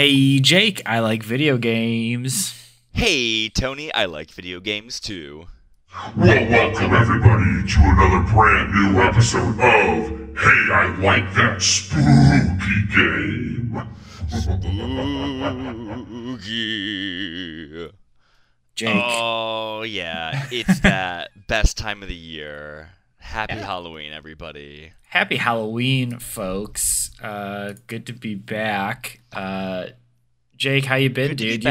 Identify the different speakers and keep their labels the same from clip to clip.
Speaker 1: Hey, Jake, I like video games.
Speaker 2: Hey, Tony, I like video games too.
Speaker 3: Well, welcome everybody to another brand new episode of Hey, I Like That Spooky Game.
Speaker 2: Spooky.
Speaker 1: Jake.
Speaker 2: Oh, yeah, it's that best time of the year. Happy Halloween, everybody.
Speaker 1: Happy Halloween, folks. Uh, good to be back. Uh, Jake, how you been,
Speaker 2: Good
Speaker 1: dude?
Speaker 2: be.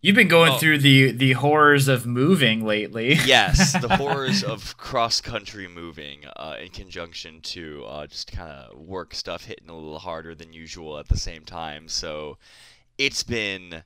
Speaker 1: You, have been going
Speaker 2: Oh.
Speaker 1: through the the horrors of moving lately.
Speaker 2: yes, the horrors of cross country moving uh, in conjunction to uh, just kind of work stuff hitting a little harder than usual at the same time. So it's been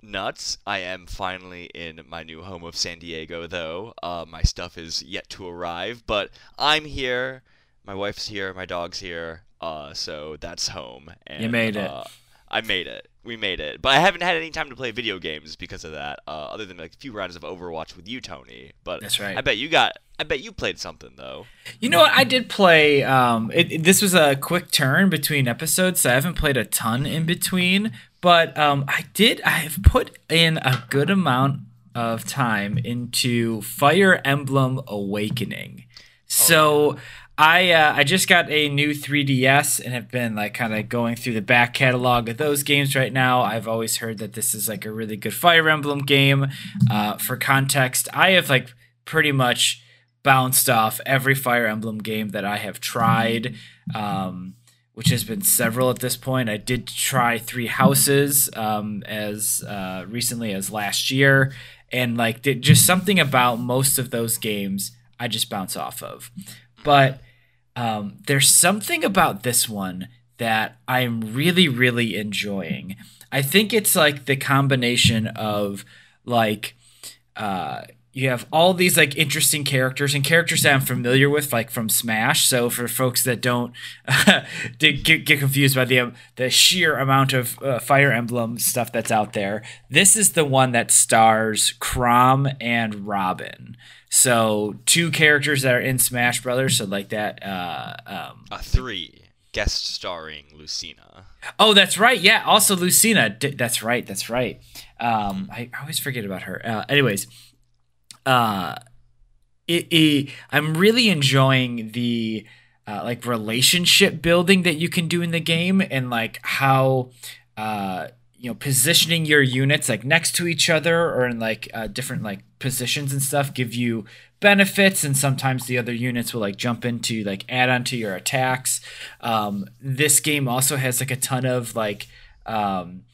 Speaker 2: nuts. I am finally in my new home of San Diego, though. Uh, my stuff is yet to arrive, but I'm here. My wife's here. My dog's here. Uh, so that's home. And,
Speaker 1: You made it.
Speaker 2: Uh, I made it. We made it. But I haven't had any time to play video games because of that. Uh, other than like a few rounds of Overwatch with you, Tony. But
Speaker 1: That's right.
Speaker 2: I bet you got. I bet you played something though.
Speaker 1: You know what? I did play. Um, it, it- this was a quick turn between episodes, so I haven't played a ton in between. But um, I did. I have put in a good amount of time into Fire Emblem Awakening. So I uh, I just got a new 3DS and have been like kind of going through the back catalog of those games right now. I've always heard that this is like a really good Fire Emblem game. Uh, for context, I have like pretty much bounced off every Fire Emblem game that I have tried, um, which has been several at this point. I did try Three Houses um, as uh, recently as last year, and like did just something about most of those games I just bounce off of. But um, there's something about this one that I'm really, really enjoying. I think it's like the combination of like uh, you have all these like interesting characters and characters that I'm familiar with, like from Smash. So for folks that don't get, get confused by the um, the sheer amount of uh, Fire Emblem stuff that's out there, this is the one that stars Chrom and Robin. So two characters that are in Smash Brothers. So like that. Uh, um,
Speaker 2: A three guest starring Lucina.
Speaker 1: Oh, that's right. Yeah. Also, Lucina. D- that's right. That's right. Um, I, I always forget about her. Uh, anyways, uh, it, it, I'm really enjoying the uh, like relationship building that you can do in the game, and like how uh, you know positioning your units like next to each other or in like uh, different like positions and stuff give you benefits and sometimes the other units will like jump into like add on to your attacks. Um, this game also has like a ton of like um,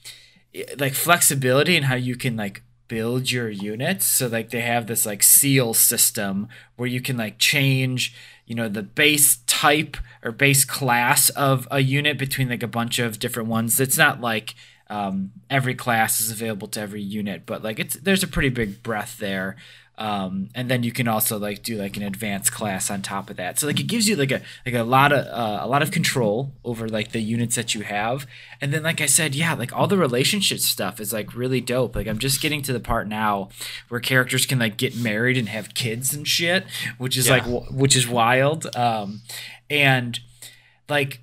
Speaker 1: like flexibility in how you can like build your units. So like they have this like seal system where you can like change you know the base type or base class of a unit between like a bunch of different ones. It's not like um, every class is available to every unit but like it's there's a pretty big breadth there. Um, and then you can also like do like an advanced class on top of that. So like it gives you like a like a lot of uh, a lot of control over like the units that you have. And then like i said yeah like all the relationship stuff is like really dope. Like i'm just getting to the part now where characters can like get married and have kids and shit which is
Speaker 2: Yeah.
Speaker 1: like w- which is wild. Um and like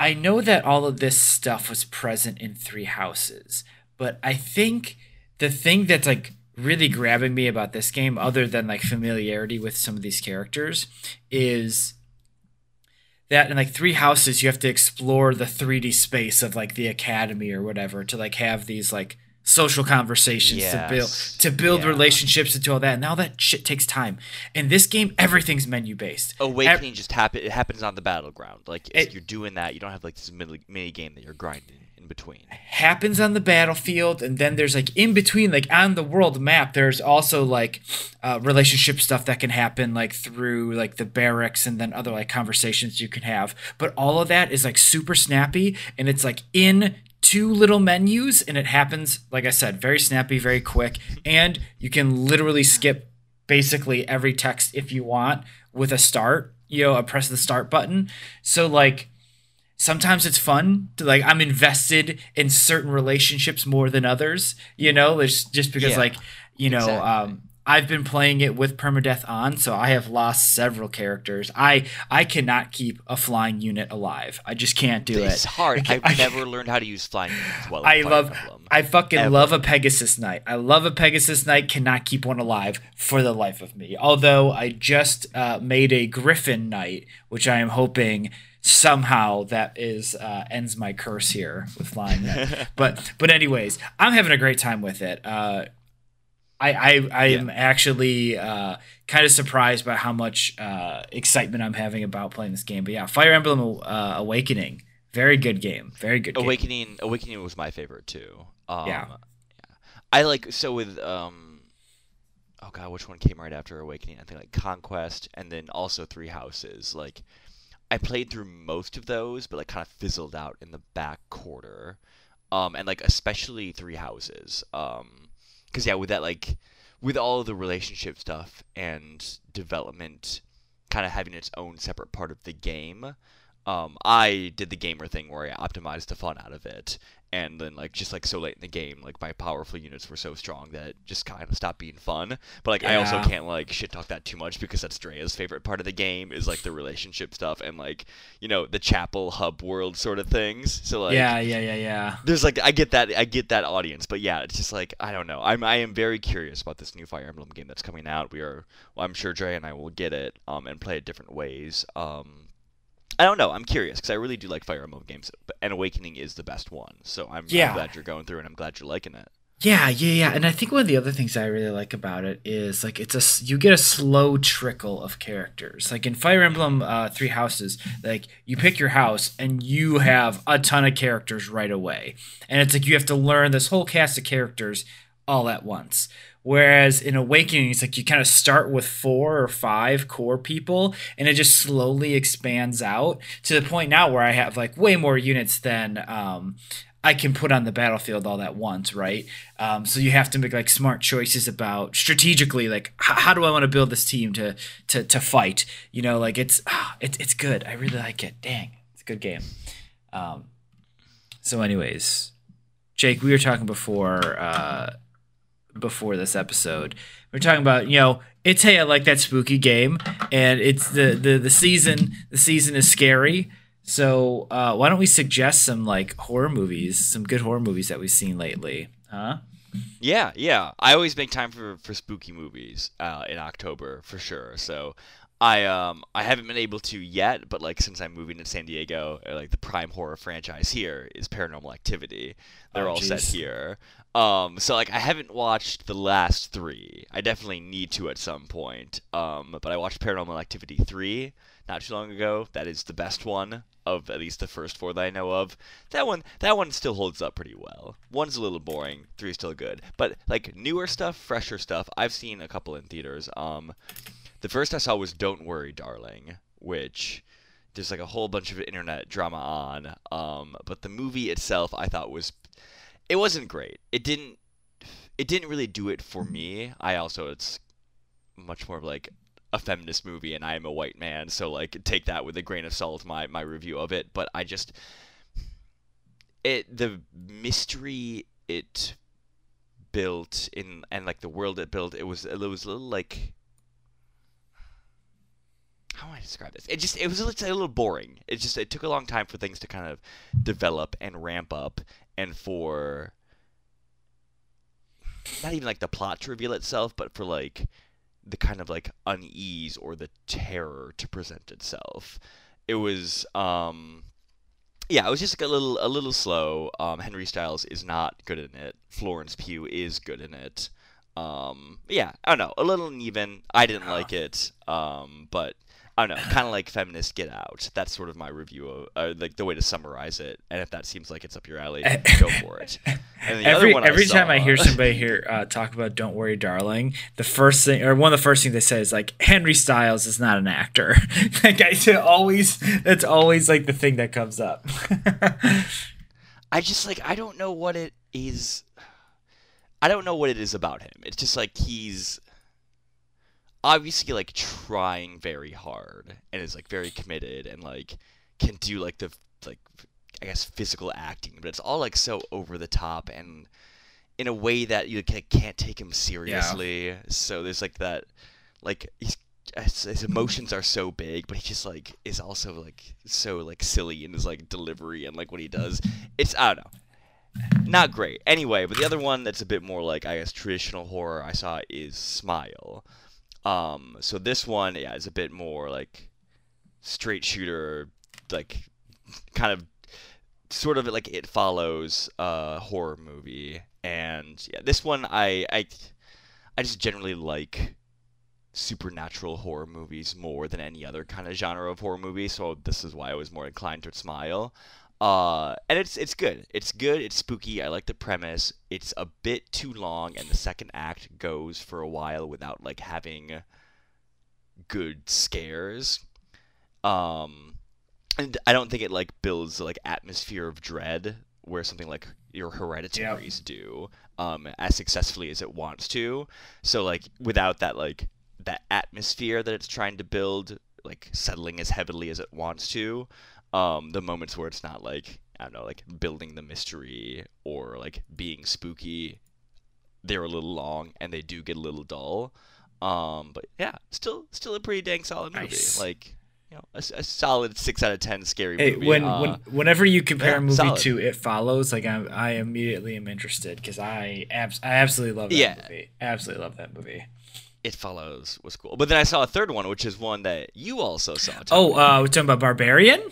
Speaker 1: I know that all of this stuff was present in Three Houses, but I think the thing that's like really grabbing me about this game, other than like familiarity with some of these characters, is that in like Three Houses you have to explore the 3D space of like the academy or whatever to like have these like social conversations to build to build
Speaker 2: Yeah.
Speaker 1: relationships and to all that. And all that shit takes time. In this game, everything's menu based.
Speaker 2: Awakening just happen. It happens on the battleground. Like if
Speaker 1: It-
Speaker 2: you're doing that, you don't have like this mini, mini game that you're grinding in between.
Speaker 1: happens on the battlefield and then there's like in between like on the world map there's also like uh, relationship stuff that can happen like through like the barracks and then other like conversations you can have but all of that is like super snappy and it's like in two little menus and it happens like i said very snappy very quick. And you can literally skip basically every text if you want with a start you know a press the start button. So like sometimes it's fun to like I'm invested in certain relationships more than others, you know, it's just because
Speaker 2: Yeah,
Speaker 1: like, you know,
Speaker 2: exactly.
Speaker 1: um I've been playing it with permadeath on, so I have lost several characters. I I cannot keep a flying unit alive. I just can't do
Speaker 2: It's
Speaker 1: it.
Speaker 2: It's hard.
Speaker 1: I
Speaker 2: I've
Speaker 1: I-
Speaker 2: never learned how to use flying units well.
Speaker 1: I love
Speaker 2: Emblem.
Speaker 1: I fucking
Speaker 2: Ever.
Speaker 1: love a Pegasus Knight. I love a Pegasus Knight, cannot keep one alive for the life of me. Although I just uh, made a Griffon Knight, which I am hoping somehow that is uh, ends my curse here with flying but but anyways, I'm having a great time with it. Uh, I I, I am actually uh, kind of surprised by how much uh, excitement I'm having about playing this game. But yeah, Fire Emblem uh, Awakening, very good game, very good. Game.
Speaker 2: Awakening. Awakening was my favorite too. Um,
Speaker 1: Yeah.
Speaker 2: I like so with um. Oh god, which one came right after Awakening? I think like Conquest, and then also Three Houses. Like, I played through most of those, but like kind of fizzled out in the back quarter. Um, and like especially Three Houses. Um, because yeah, with that like, with all of the relationship stuff and development, kind of having its own separate part of the game. Um, I did the gamer thing where I optimized the fun out of it, and then like just like so late in the game, like my powerful units were so strong that just kind of stopped being fun. But like I also can't like shit talk that too much because that's Drea's favorite part of the game is like the relationship stuff and like you know the chapel hub world sort of things. So like
Speaker 1: yeah, yeah, yeah, yeah.
Speaker 2: there's like I get that I get that audience, but yeah, it's just like I don't know. I'm I am very curious about this new Fire Emblem game that's coming out. We are well, I'm sure Dre and I will get it um and play it different ways. Um I don't know. I'm curious because I really do like Fire Emblem games, but- and Awakening is the best one. So I'm, I'm
Speaker 1: Yeah.
Speaker 2: glad you're going through, and I'm glad you're liking it.
Speaker 1: Yeah, yeah, yeah. And I think one of the other things I really like about it is like it's a you get a slow trickle of characters. Like in Fire Emblem uh, Three Houses, like you pick your house and you have a ton of characters right away, and it's like you have to learn this whole cast of characters all at once. Whereas in Awakening, it's like you kind of start with four or five core people, and it just slowly expands out to the point now where I have like way more units than um, I can put on the battlefield all at once, right? Um, so you have to make like smart choices about strategically, like h- how do I want to build this team to to to fight? You know, like it's ah, it's it's good. I really like it. Dang, it's a good game. Um, so, anyways, Jake, we were talking before uh, before this episode. We are talking about you know it's hey I like that spooky game, and it's the the the season the season is scary. So uh, why don't we suggest some like horror movies, some good horror movies that we've seen lately, huh?
Speaker 2: Yeah, yeah. I always make time for for spooky movies uh, in October for sure. So I um I haven't been able to yet, but like since I'm moving to San Diego, like the prime horror franchise here is Paranormal Activity. They're
Speaker 1: Oh,
Speaker 2: all set here. Um, so like I haven't watched the last three. I definitely need to at some point. Um, but I watched Paranormal Activity three not too long ago. That is the best one of at least the first four that I know of. That one, that one still holds up pretty well. One's a little boring. Three's still good. But like newer stuff, fresher stuff, I've seen a couple in theaters. Um, the first I saw was Don't Worry, Darling, which there's like a whole bunch of internet drama on. Um, but the movie itself, I thought was, it wasn't great. It didn't, it didn't really do it for me. I also it's much more of like a feminist movie and I am a white man, so like take that with a grain of salt my my review of it, but I just it the mystery it built in and like the world it built it was it was a little like how do I describe this? It just it was a little, a little boring. It just it took a long time for things to kind of develop and ramp up and for not even like the plot to reveal itself, but for like the kind of like unease or the terror to present itself. It was um yeah, it was just like a little a little slow. Um Henry Styles is not good in it. Florence Pugh is good in it. Um yeah, I don't know, a little uneven. I didn't like it. Um but I don't know, kind of like feminist Get Out. That's sort of my review of uh, like the way to summarize it. And if that seems like it's up your alley, go for it. Other
Speaker 1: every
Speaker 2: one
Speaker 1: every time I hear somebody here uh, talk about "Don't Worry, Darling," the first thing or one of the first things they say is like Henry Styles is not an actor. that guy's always that's always like the thing that comes up.
Speaker 2: I just like I don't know what it is. I don't know what it is about him. It's just like he's obviously like trying very hard and is like very committed and like can do like the like I guess physical acting, but it's all like so over the top and in a way that you ca- can't take him seriously. Yeah. So there's like that, like he's his emotions are so big, but he just like is also like so like silly in his like delivery and like what he does. It's I don't know, not great. Anyway, but the other one that's a bit more like I guess traditional horror I saw is Smile. Um, so this one, yeah, is a bit more like straight shooter, like kind of sort of like it follows a horror movie. And yeah this one i i i just generally like supernatural horror movies more than any other kind of genre of horror movie. So this is why i was more inclined to smile uh and it's it's good. It's good. It's spooky. I like the premise. It's a bit too long and the second act goes for a while without like having good scares. Um and I don't think it like builds like atmosphere of dread where something like your hereditaries do um as successfully as it wants to. So like without that like that atmosphere that it's trying to build like settling as heavily as it wants to, um the moments where it's not like I don't know like building the mystery or like being spooky they're a little long and they do get a little dull. Um but yeah, still still a pretty dang solid movie.
Speaker 1: Nice.
Speaker 2: Like you know, a, a solid six out of ten scary
Speaker 1: Hey,
Speaker 2: movie.
Speaker 1: when,
Speaker 2: uh,
Speaker 1: when whenever you compare
Speaker 2: yeah,
Speaker 1: a movie
Speaker 2: solid.
Speaker 1: to It Follows, like I, I immediately am interested because I abs- I absolutely love that
Speaker 2: Yeah.
Speaker 1: movie. Absolutely love that movie.
Speaker 2: It Follows was cool, but then I saw a third one, which is one that you also saw.
Speaker 1: Oh, uh, we're talking about Barbarian.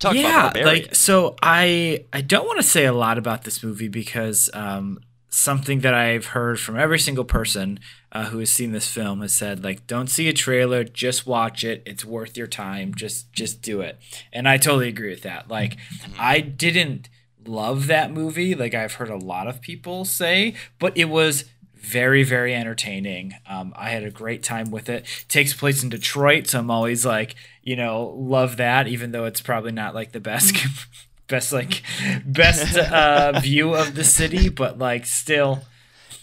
Speaker 2: Talk
Speaker 1: yeah, like so I I don't want to say a lot about this movie because um something that I've heard from every single person uh, who has seen this film has said like don't see a trailer, just watch it. It's worth your time. Just just do it. And I totally agree with that. Like I didn't love that movie like I've heard a lot of people say, but it was very very entertaining. Um, i had a great time with it. Takes place in detroit so i'm always like you know love that even though it's probably not like the best best like best uh, view of the city but like still.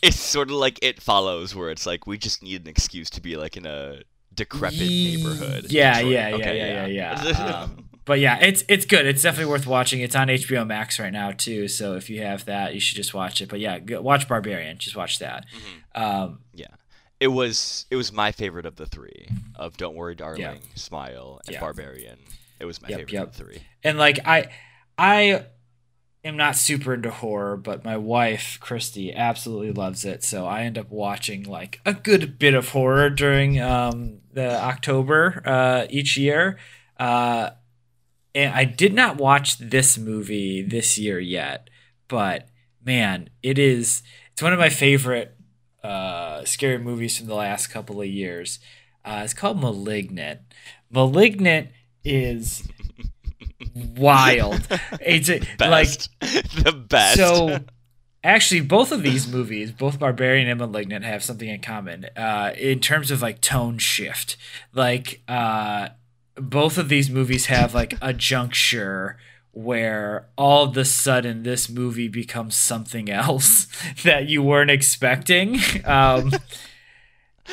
Speaker 2: It's sort of like It Follows, where it's like we just need an excuse to be like in a decrepit neighborhood.
Speaker 1: yeah
Speaker 2: Detroit.
Speaker 1: yeah yeah yeah yeah. yeah. Um, but yeah it's it's good it's definitely worth watching it's on hbo max right now too so if you have that you should just watch it but yeah go, watch barbarian just watch that
Speaker 2: Mm-hmm.
Speaker 1: um,
Speaker 2: yeah. It was it was my favorite of the three of Don't Worry, Darling,
Speaker 1: Yeah.
Speaker 2: Smile, and
Speaker 1: Yeah.
Speaker 2: Barbarian. It was my
Speaker 1: Yep,
Speaker 2: favorite
Speaker 1: yep.
Speaker 2: of the three.
Speaker 1: and like i i am not super into horror but my wife christy absolutely loves it so i end up watching like a good bit of horror during um, the october uh, each year uh, and i did not watch this movie this year yet but man it is it's one of my favorite uh, scary movies from the last couple of years uh, it's called malignant malignant is wild. It's a, like
Speaker 2: the best.
Speaker 1: so. Actually, both of these movies, both Barbarian and Malignant, have something in common uh, in terms of like tone shift. Like uh, both of these movies have like a juncture where all of a sudden this movie becomes something else that you weren't expecting. Um,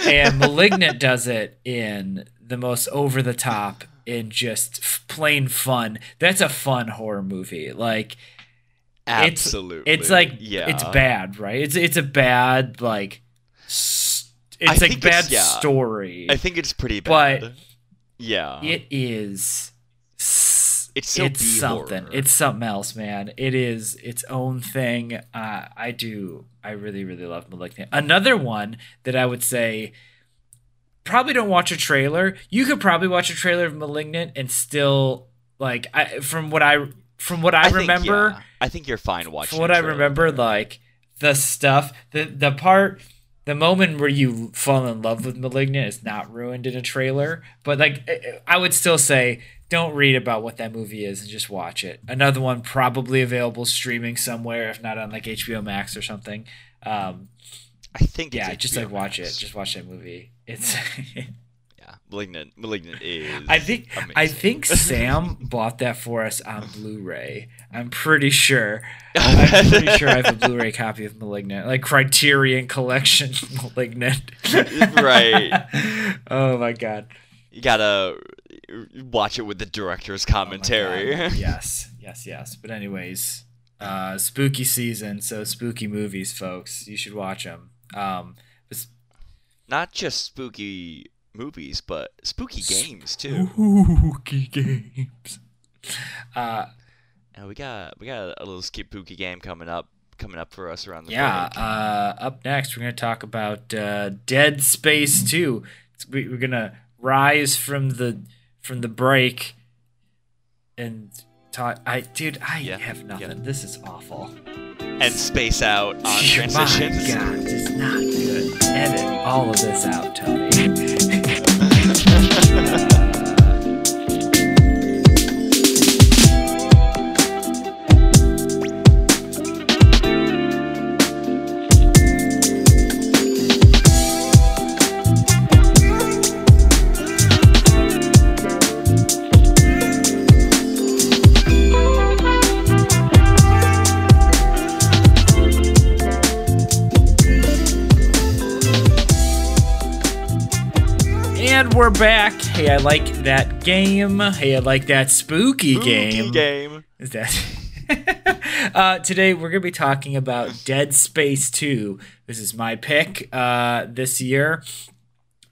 Speaker 1: and Malignant does it in the most over the top in just f- plain fun. That's a fun horror movie. Like it's-
Speaker 2: absolutely,
Speaker 1: it's like
Speaker 2: yeah,
Speaker 1: it's bad, right? It's it's a bad like s-
Speaker 2: I
Speaker 1: it's like
Speaker 2: think
Speaker 1: bad
Speaker 2: it's- yeah.
Speaker 1: story.
Speaker 2: I think it's pretty
Speaker 1: But
Speaker 2: bad. Yeah,
Speaker 1: it is
Speaker 2: It's so
Speaker 1: it's something. It's something else, man. It is its own thing. Uh, I do. I really, really love Malignant. Another one that I would say probably don't watch a trailer. You could probably watch a trailer of Malignant and still like I from what I from what I,
Speaker 2: think,
Speaker 1: remember.
Speaker 2: yeah, I think you're fine watching.
Speaker 1: From what I remember, like the stuff, the the part, the moment where you fall in love with Malignant is not ruined in a trailer. But like, I- would still say, don't read about what that movie is and just watch it. Another one probably available streaming somewhere, if not on like HBO Max or something. Um,
Speaker 2: I think
Speaker 1: yeah, just
Speaker 2: HBO
Speaker 1: like watch
Speaker 2: Max.
Speaker 1: it. Just watch that movie. It's.
Speaker 2: malignant. Malignant is.
Speaker 1: I think I think Sam bought that for us on Blu-ray. I'm pretty sure. I'm pretty sure I have a Blu-ray copy of *Malignant*, like Criterion Collection *Malignant*.
Speaker 2: Right.
Speaker 1: oh my god.
Speaker 2: you gotta watch it with the director's
Speaker 1: Oh
Speaker 2: commentary.
Speaker 1: God. yes, yes, yes. But anyways, Uh, spooky season, so spooky movies, folks. You should watch them. Um,
Speaker 2: Not just spooky movies, but spooky games too.
Speaker 1: spooky games. Uh,
Speaker 2: And we got we got a little spooky game coming up coming up for us around the
Speaker 1: yeah. Uh, up next, we're gonna talk about uh, Dead Space Two. We- We're gonna rise from the from the break and talk. I, dude, I
Speaker 2: Yeah,
Speaker 1: have nothing.
Speaker 2: yeah.
Speaker 1: This is awful.
Speaker 2: and space out on transitions. My.
Speaker 1: God, it's not good. Edit all of this out, Tony. We're back. Hey, I like that game. Hey, I like that spooky,
Speaker 2: Spooky
Speaker 1: game.
Speaker 2: game.
Speaker 1: Is that? uh, today we're gonna be talking about Dead Space Two. This is my pick uh, this year.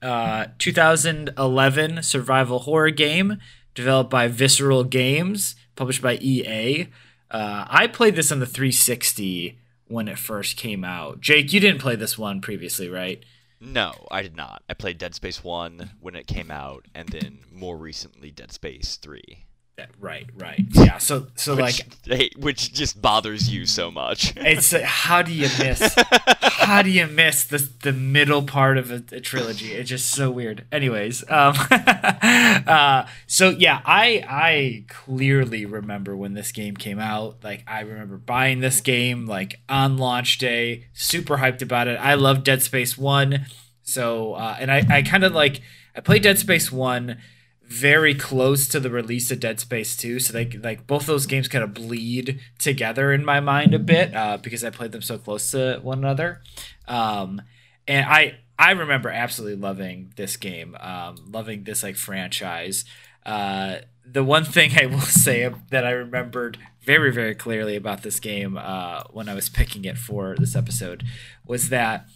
Speaker 1: Uh, 2011 survival horror game developed by Visceral Games, published by EA. Uh, I played this on the 360 when it first came out. Jake, you didn't play this one previously, right?
Speaker 2: No, I did not. I played Dead Space 1 when it came out, and then more recently Dead Space 3.
Speaker 1: Right, right. Yeah. So, so
Speaker 2: Which,
Speaker 1: like,
Speaker 2: which just bothers you so much.
Speaker 1: it's like, how do you miss? how do you miss the the middle part of a, a trilogy? It's just so weird. Anyways, um, uh, so yeah, I I clearly remember when this game came out. Like, I remember buying this game like on launch day, super hyped about it. I love Dead Space One, so uh, and I I kind of like I played Dead Space One very close to the release of Dead Space 2 so they like both those games kind of bleed together in my mind a bit uh, because I played them so close to one another. Um, and I I remember absolutely loving this game um, loving this like franchise. Uh, the one thing I will say that I remembered very very clearly about this game uh, when I was picking it for this episode was that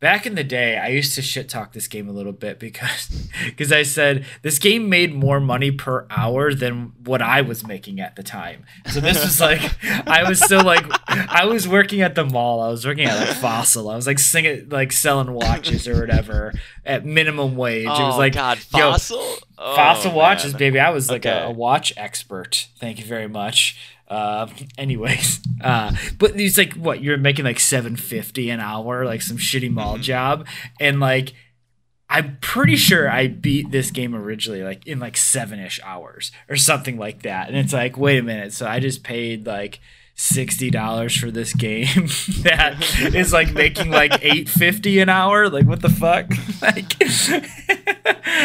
Speaker 1: back in the day i used to shit talk this game a little bit because because i said this game made more money per hour than what i was making at the time. So this was like i was still like i was working at the mall. I was working at like fossil. I was like singing like selling watches or whatever at minimum wage.
Speaker 2: Oh,
Speaker 1: it was oh, like
Speaker 2: God,
Speaker 1: yo,
Speaker 2: Fossil? Oh,
Speaker 1: fossil watches baby. I was like a, a watch expert. Thank you very much uh, anyways, uh, but he's like, what you're making like seven fifty an hour, like some shitty mall
Speaker 2: Mhm.
Speaker 1: job, and like, I'm pretty sure I beat this game originally like in like seven ish hours or something like that, and it's like, wait a minute, so I just paid like sixty dollars for this game that is like making like eight fifty an hour, like what the fuck, like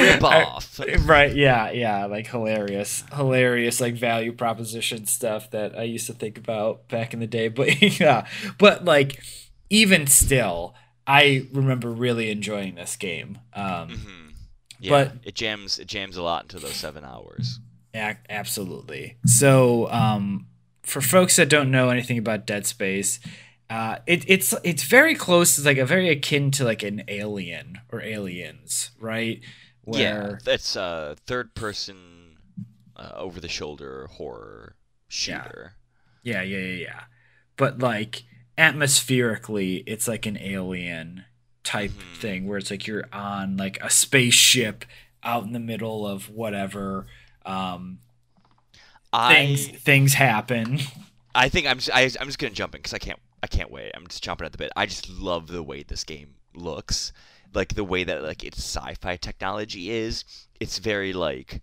Speaker 2: Rip off.
Speaker 1: right yeah yeah like hilarious hilarious like value proposition stuff that i used to think about back in the day but yeah but like even still i remember really enjoying this game um
Speaker 2: Mhm. Yeah,
Speaker 1: But-
Speaker 2: it jams it jams a lot into those seven hours.
Speaker 1: ac- absolutely so um for folks that don't know anything about dead space uh, it, it's it's very close. It's like a very akin to like an alien or aliens, right?
Speaker 2: Yeah, that's a third person uh, over the shoulder horror
Speaker 1: Yeah.
Speaker 2: shooter.
Speaker 1: Yeah, yeah, yeah, yeah. But like atmospherically, it's like an alien type
Speaker 2: Mhm.
Speaker 1: thing where it's like you're on like a spaceship out in the middle of whatever. Um, things
Speaker 2: I
Speaker 1: things happen.
Speaker 2: I think I'm just, I, I'm just gonna jump in because I can't I can't wait. I'm just jumping at the bit. I just love the way this game looks, like the way that like its sci-fi technology is. It's very like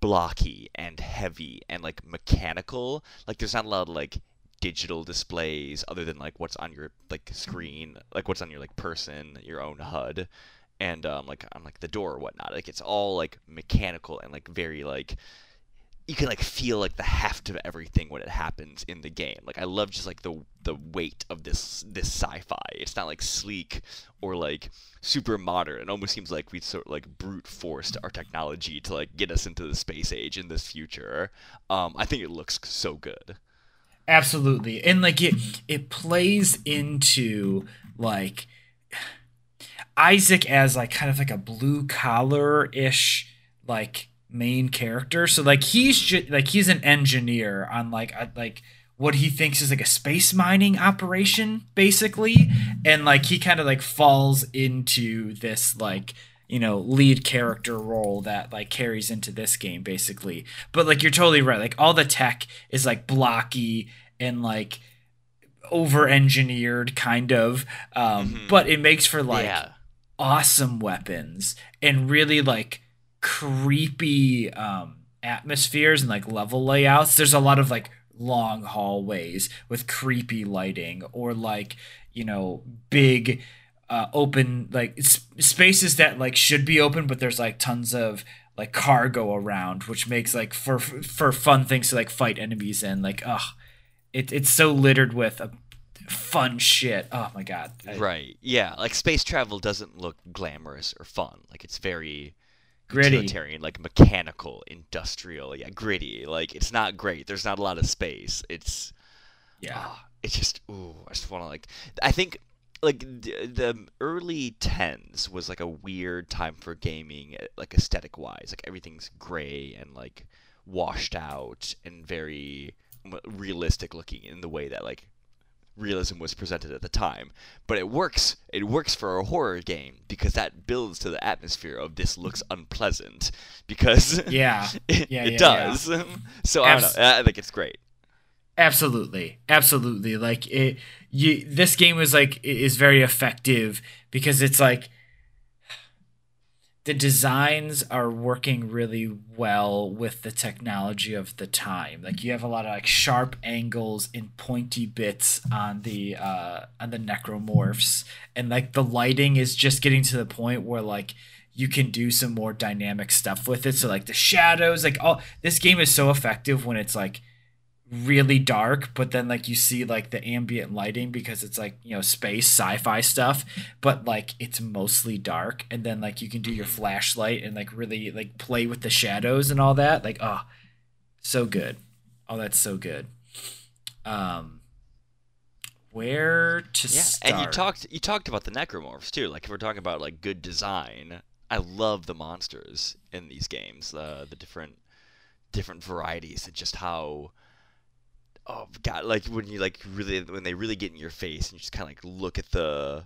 Speaker 2: blocky and heavy and like mechanical. Like there's not a lot of like digital displays other than like what's on your like screen, like what's on your like person, your own HUD, and um like on like the door or whatnot. Like it's all like mechanical and like very like you can like feel like the heft of everything when it happens in the game. Like I love just like the the weight of this this sci-fi. It's not like sleek or like super modern. It almost seems like we sort of like brute forced our technology to like get us into the space age in this future. Um, I think it looks so good.
Speaker 1: absolutely and like it it plays into like isaac as like kind of like a blue collar ish like main character so like he's just like he's an engineer on like a, like what he thinks is like a space mining operation basically and like he kind of like falls into this like you know lead character role that like carries into this game basically but like you're totally right like all the tech is like blocky and like over engineered kind of um
Speaker 2: Mhm.
Speaker 1: but it makes for like
Speaker 2: yeah.
Speaker 1: awesome weapons and really like creepy um atmospheres and like level layouts there's a lot of like long hallways with creepy lighting or like you know big uh, open like s- spaces that like should be open but there's like tons of like cargo around which makes like for for fun things to like fight enemies in like ugh it, it's so littered with a fun shit oh my god I-
Speaker 2: Right. Yeah. Like space travel doesn't look glamorous or fun. Like it's very
Speaker 1: Gritty.
Speaker 2: utilitarian, like mechanical, industrial. Yeah, gritty. Like it's not great. There's not a lot of space. It's
Speaker 1: yeah
Speaker 2: ah, it's just ooh. I just want to like. I think like the, the early tens was like a weird time for gaming, eh, like aesthetic wise. Like everything's gray and like washed out and very realistic looking in the way that like realism was presented at the time but it works it works for a horror game because that builds to the atmosphere of this looks unpleasant because
Speaker 1: Yeah.
Speaker 2: it,
Speaker 1: Yeah,
Speaker 2: it
Speaker 1: yeah,
Speaker 2: does so i don't know i think it's great
Speaker 1: Absolutely, absolutely. Like it, you. This game is like is very effective because it's like the designs are working really well with the technology of the time. Like you have a lot of like sharp angles and pointy bits on the uh on the necromorphs and like the lighting is just getting to the point where like you can do some more dynamic stuff with it. So like the shadows, like all this game is so effective when it's like really dark, but then like you see like the ambient lighting because it's like, you know, space sci-fi stuff, but like it's mostly dark and then like you can do your flashlight and like really like play with the shadows and all that. Like, oh, so good. Oh, that's so good. Um where to
Speaker 2: yeah
Speaker 1: start?
Speaker 2: and you talked you talked about the necromorphs too like if we're talking about like good design i love the monsters in these games uh, the different different varieties and just how oh god like when you like really when they really get in your face and you just kind of like look at the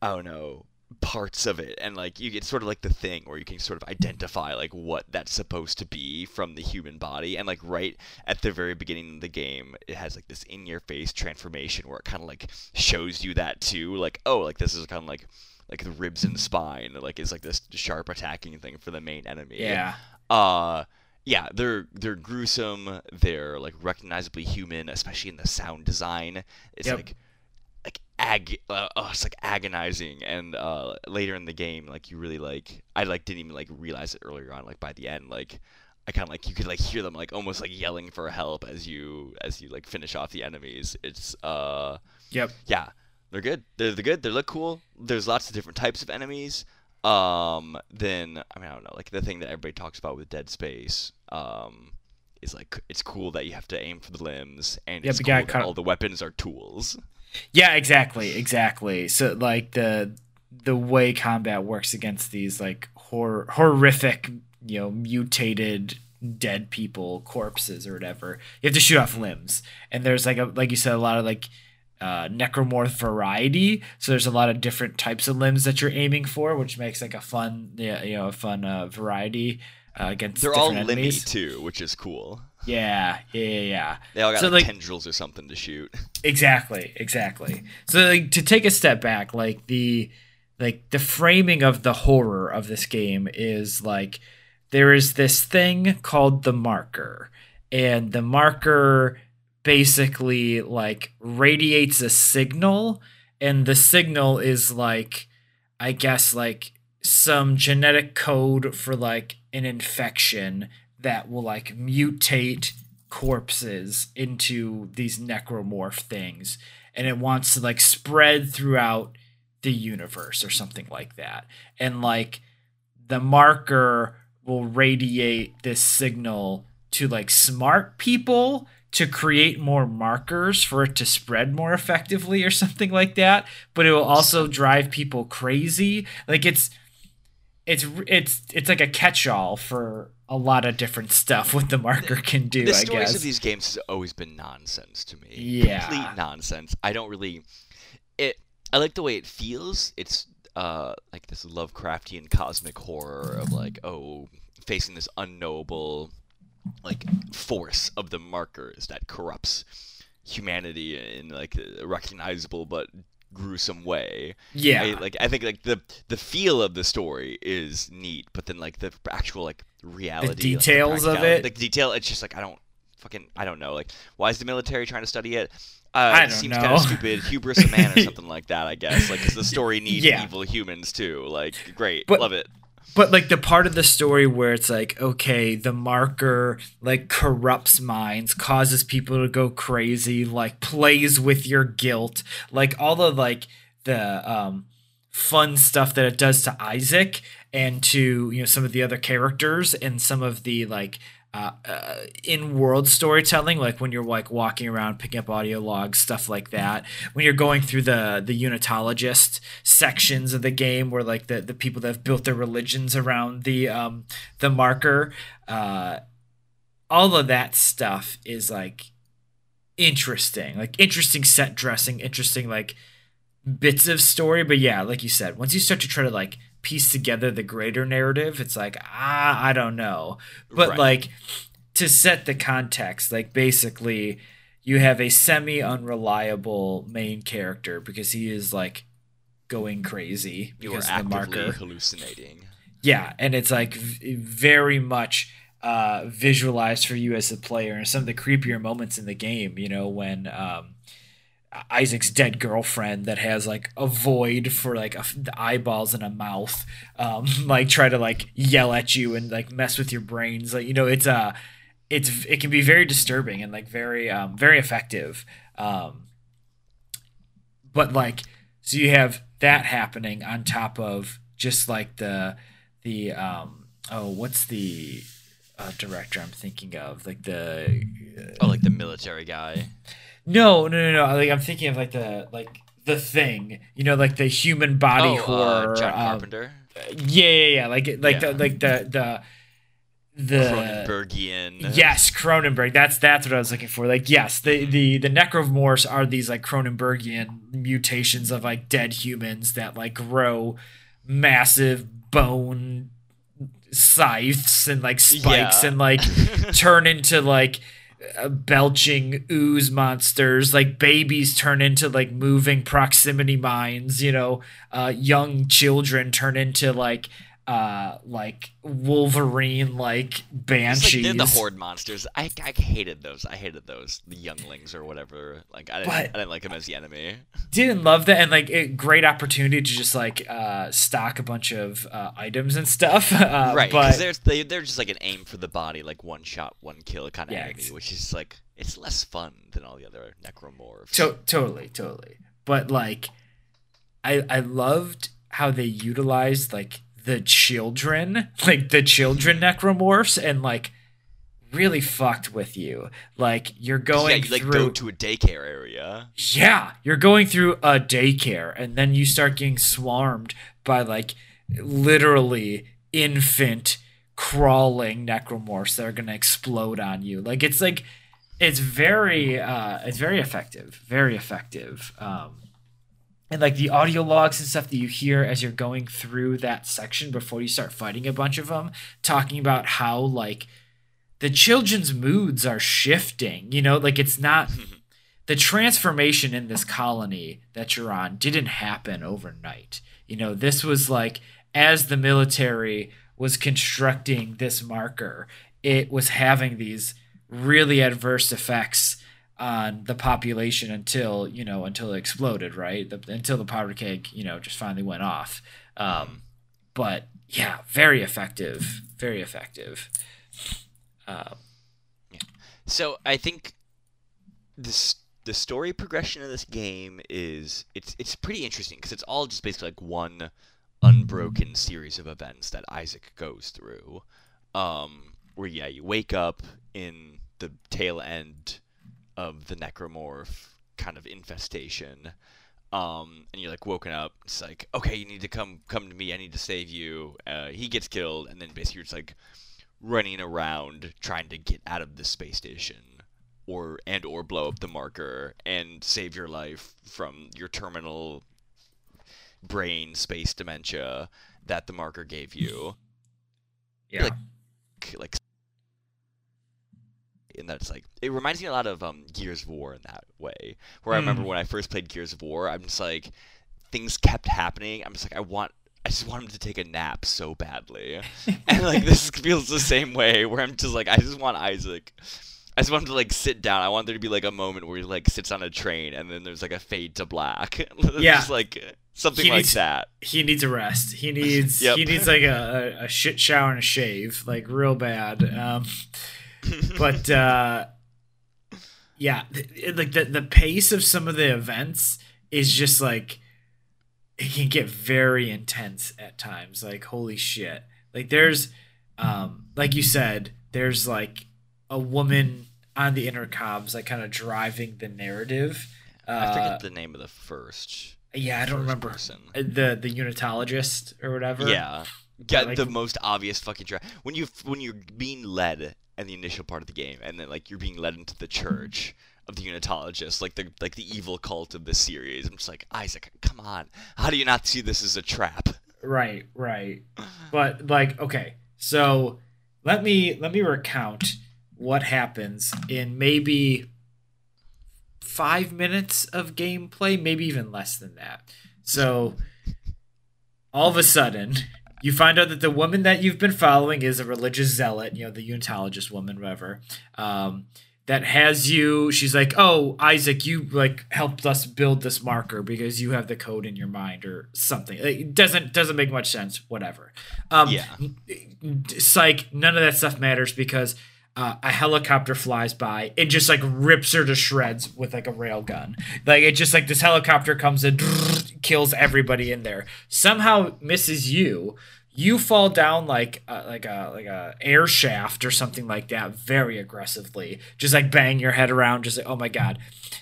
Speaker 2: i don't know parts of it and like you get sort of like the thing where you can sort of identify like what that's supposed to be from the human body and like right at the very beginning of the game it has like this in your face transformation where it kind of like shows you that too like oh like this is kind of like like the ribs and spine like is like this sharp attacking thing for the main enemy
Speaker 1: Yeah.
Speaker 2: uh yeah they're they're gruesome they're like recognizably human especially in the sound design it's
Speaker 1: Yep.
Speaker 2: like like ag uh, oh, it's like agonizing and uh later in the game like you really like i like didn't even like realize it earlier on like by the end like i kind of like you could like hear them like almost like yelling for help as you as you like finish off the enemies it's uh
Speaker 1: Yep.
Speaker 2: yeah, they're good. They're, they're good. They look cool. There's lots of different types of enemies. Um, then I mean I don't know, like the thing that everybody talks about with Dead Space, um, is like it's cool that you have to aim for the limbs, and
Speaker 1: Yep,
Speaker 2: it's cool that all the weapons are tools.
Speaker 1: Yeah, exactly, exactly. So like the the way combat works against these like hor- horrific, you know, mutated dead people, corpses or whatever. You have to shoot off limbs. And there's like a like you said a lot of like uh, necromorph variety. So there's a lot of different types of limbs that you're aiming for, which makes like a fun, you know, a fun uh, variety uh, against.
Speaker 2: They're all
Speaker 1: different
Speaker 2: limby too, which is cool.
Speaker 1: Yeah, yeah, yeah, yeah.
Speaker 2: They all got
Speaker 1: So,
Speaker 2: like,
Speaker 1: like-
Speaker 2: tendrils or something to shoot.
Speaker 1: Exactly, exactly. So like to take a step back, like the like the framing of the horror of this game is like there is this thing called the marker and the marker basically like radiates a signal and the signal is like I guess like some genetic code for like an infection that will like mutate corpses into these necromorph things and it wants to like spread throughout the universe or something like that. And like the marker will radiate this signal to like smart people to create more markers for it to spread more effectively or something like that but it will also drive people crazy like it's it's it's it's like a catch-all for a lot of different stuff what the marker can do
Speaker 2: the
Speaker 1: i
Speaker 2: stories
Speaker 1: guess
Speaker 2: of these games has always been nonsense to me.
Speaker 1: Yeah.
Speaker 2: complete nonsense. I don't really. It. I like the way it feels. It's uh like this Lovecraftian cosmic horror of like oh facing this unknowable like force of the markers that corrupts humanity in like a recognizable but gruesome way.
Speaker 1: yeah
Speaker 2: I, like I think like the the feel of the story is neat, but then like the actual like reality, like,
Speaker 1: details of it?
Speaker 2: like detail, it's just like I don't fucking I don't know. Like why is the military trying to study it? Uh,
Speaker 1: I
Speaker 2: it seems kind of stupid. Hubris of man or something like that, I guess. Like, because the story needs
Speaker 1: Yeah.
Speaker 2: evil humans too. Like, great,
Speaker 1: But-
Speaker 2: love it.
Speaker 1: But like the part of the story where it's like okay the marker like corrupts minds causes people to go crazy like plays with your guilt like all the like the um fun stuff that it does to Isaac and to you know some of the other characters and some of the like uh, uh, in-world storytelling, like when you're like walking around picking up audio logs, stuff like that. When you're going through the the unitologist sections of the game, where like the the people that have built their religions around the um the marker, uh, all of that stuff is like interesting, like interesting set dressing, interesting like bits of story. But yeah, like you said, once you start to try to like piece together the greater narrative, it's like ah, I don't know. But
Speaker 2: Right.
Speaker 1: like to set the context, like basically you have a semi unreliable main character because he is like going crazy
Speaker 2: You
Speaker 1: because the marker.
Speaker 2: hallucinating.
Speaker 1: Yeah, and it's like v- very much uh, visualized for you as a player, and some of the creepier moments in the game. You know when um, Isaac's dead girlfriend that has like a void for like a the eyeballs and a mouth, um, like try to like yell at you and like mess with your brains. Like you know, it's uh it's it can be very disturbing and like very um, very effective. Um, but like so you have that happening on top of just like the the um oh what's the uh, director I'm thinking of like the
Speaker 2: Oh, like the military guy.
Speaker 1: No no no no like I'm thinking of like the like the thing you know like the human body
Speaker 2: oh,
Speaker 1: horror
Speaker 2: uh, John
Speaker 1: um,
Speaker 2: Carpenter.
Speaker 1: yeah yeah yeah like like
Speaker 2: Yeah.
Speaker 1: the like the the the
Speaker 2: Cronenbergian.
Speaker 1: Yes, Cronenberg. That's that's what I was looking for. Like, yes, the the the necromorphs are these like Cronenbergian mutations of like dead humans that like grow massive bone scythes and like spikes
Speaker 2: Yeah.
Speaker 1: and like turn into like uh, belching ooze monsters like babies turn into like moving proximity mines you know? Uh young children turn into like uh like wolverine like banshees
Speaker 2: like they're the horde monsters. I, I hated those. I hated those. The younglings or whatever. Like I didn't,
Speaker 1: But-
Speaker 2: I didn't like them as the enemy.
Speaker 1: didn't love that and like a great opportunity to just like uh stock a bunch of uh items and stuff uh,
Speaker 2: right,
Speaker 1: but
Speaker 2: because they're they, they're just like an aim for the body, like one shot, one kill kind of
Speaker 1: Yeah,
Speaker 2: enemy, which is like it's less fun than all the other necromorphs.
Speaker 1: To- totally, totally. But like, I I loved how they utilized like the children, like the children necromorphs, and like really fucked with you. Like you're
Speaker 2: yeah,
Speaker 1: going
Speaker 2: you like
Speaker 1: through.
Speaker 2: go to a daycare area.
Speaker 1: yeah, you're going through a daycare, and then you start getting swarmed by like literally infant crawling necromorphs that are gonna explode on you. Like it's like it's very uh it's very effective very effective um and like the audio logs and stuff that you hear as you're going through that section before you start fighting a bunch of them talking about how like the children's moods are shifting you know? Like it's not the transformation in this colony that you're on didn't happen overnight. You know this was like as the military was constructing this marker it was having these really adverse effects on the population until you know until it exploded right? The, until the powder keg you know just finally went off. Um, but yeah very effective very effective. Uh,
Speaker 2: So I think this the story progression of this game is it's it's pretty interesting because it's all just basically like one unbroken series of events that Isaac goes through. Um, where yeah, you wake up in the tail end of the necromorph kind of infestation. Um, and you're like woken up. It's like, okay, you need to come come to me. I need to save you. Uh, he gets killed, and then basically you're just like running around trying to get out of the space station, or and or blow up the marker and save your life from your terminal brain space dementia that the marker gave you.
Speaker 1: Yeah.
Speaker 2: Like, like and that's like it reminds me a lot of um, Gears of War in that way. Where I remember
Speaker 1: Mm.
Speaker 2: when I first played Gears of War, I'm just like things kept happening. I'm just like I want I just want him to take a nap so badly. and like this feels the same way where I'm just like I just want Isaac I just want him to like sit down. I want there to be like a moment where he like sits on a train and then there's like a fade to black.
Speaker 1: Yeah.
Speaker 2: just like something
Speaker 1: He
Speaker 2: like
Speaker 1: needs-
Speaker 2: that.
Speaker 1: he needs a rest. He needs
Speaker 2: Yep.
Speaker 1: he needs like a, a, a shit shower and a shave, like real bad. Um, but uh, yeah, it- like the the pace of some of the events is just like it can get very intense at times. Like holy shit! Like there's, um, like you said, there's like a woman on the intercoms, like kind of driving the narrative.
Speaker 2: I
Speaker 1: Uh,
Speaker 2: forget the name of the first.
Speaker 1: yeah, I don't remember
Speaker 2: person.
Speaker 1: Uh, the the unitologist or whatever.
Speaker 2: Yeah, get
Speaker 1: like-
Speaker 2: the most obvious fucking tra- when you when you're being led in the initial part of the game, and then like you're being led into the church of the Unitologists, like the like the evil cult of this series. I'm just like Isaac, come on, how do you not see this as a trap?
Speaker 1: Right, right. But like, okay, so let me let me recount what happens in maybe five minutes of gameplay, maybe even less than that. So all of a sudden, you find out that the woman that you've been following is a religious zealot, you know, the unitologist woman, whatever. Um, that has you she's like oh isaac you like helped us build this marker because you have the code in your mind or something it doesn't doesn't make much sense whatever um
Speaker 2: Yeah.
Speaker 1: psych none of that stuff matters because uh, a helicopter flies by and just like rips her to shreds with like a rail gun like it just like this helicopter comes and kills everybody in there. Somehow misses you. You fall down like uh, like a like a air shaft or something like that very aggressively just like bang your head around just like oh my god.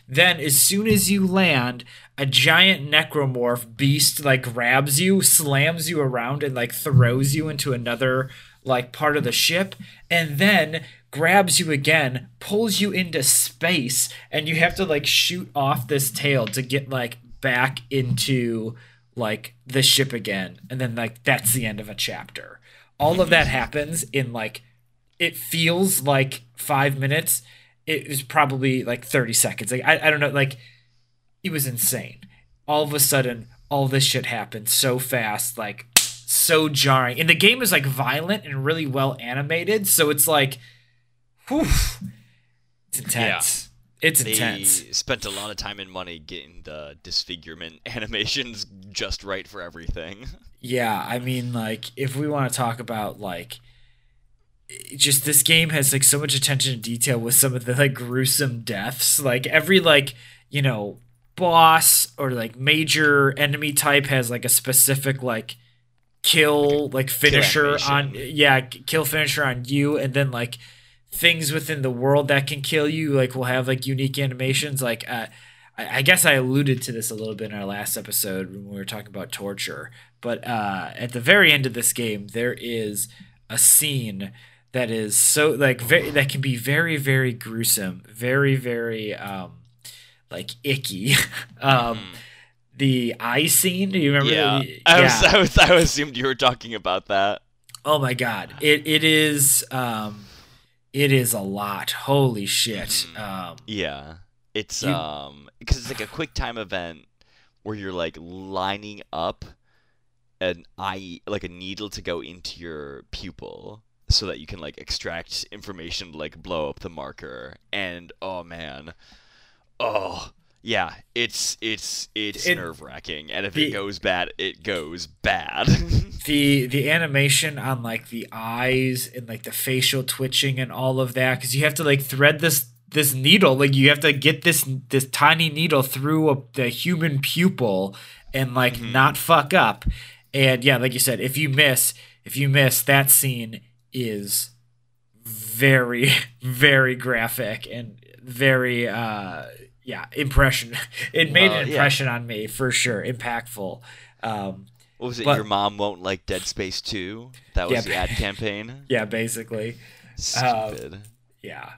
Speaker 1: Then as soon as you land a giant necromorph beast like grabs you slams you around and like throws you into another like part of the ship. And then grabs you again pulls you into space and you have to like shoot off this tail to get like back into like the ship again. And then like that's the end of a chapter. All of that happens in like it feels like five minutes. It was probably like 30 seconds. Like i, I don't know like it was insane. All of a sudden all this shit happened so fast like so jarring. And the game is like violent and really well animated. So it's like whew, it's intense. It's
Speaker 2: They
Speaker 1: intense.
Speaker 2: spent a lot of time and money getting the disfigurement animations just right for everything.
Speaker 1: Yeah, I mean, like, if we want to talk about like, just this game has like so much attention to detail with some of the like gruesome deaths. Like every like you know boss or like major enemy type has like a specific like kill like finisher on yeah kill finisher on you, and then like things within the world that can kill you like will have like unique animations like uh I I guess I alluded to this a little bit in our last episode when we were talking about torture, but uh, at the very end of this game, there is a scene that is so like very that can be very very gruesome, very very um, like icky. um, the eye scene, do you remember?
Speaker 2: Yeah,
Speaker 1: the-
Speaker 2: I was, I was, I assumed you were talking about that.
Speaker 1: Oh my god, it it is um, it is a lot. Holy shit.
Speaker 2: Mhm.
Speaker 1: Um,
Speaker 2: Yeah, it's
Speaker 1: You-
Speaker 2: um because it's like a quick time event where you're like lining up an eye like a needle to go into your pupil so that you can like extract information to like blow up the marker and oh man oh yeah it's it's it's
Speaker 1: It-
Speaker 2: nerve wracking and if
Speaker 1: the-
Speaker 2: it goes bad it goes bad
Speaker 1: the the animation on like the eyes and like the facial twitching and all of that because you have to like thread this this needle like you have to get this this tiny needle through a, the human pupil and like
Speaker 2: Mhm.
Speaker 1: not fuck up and yeah like you said if you miss if you miss that scene is very very graphic and very uh yeah impression it made an
Speaker 2: yeah.
Speaker 1: impression on me for sure impactful um
Speaker 2: What was it?
Speaker 1: But-
Speaker 2: Your mom won't like Dead Space 2? That was
Speaker 1: Yeah,
Speaker 2: the ad campaign?
Speaker 1: yeah basically
Speaker 2: Stupid.
Speaker 1: yeah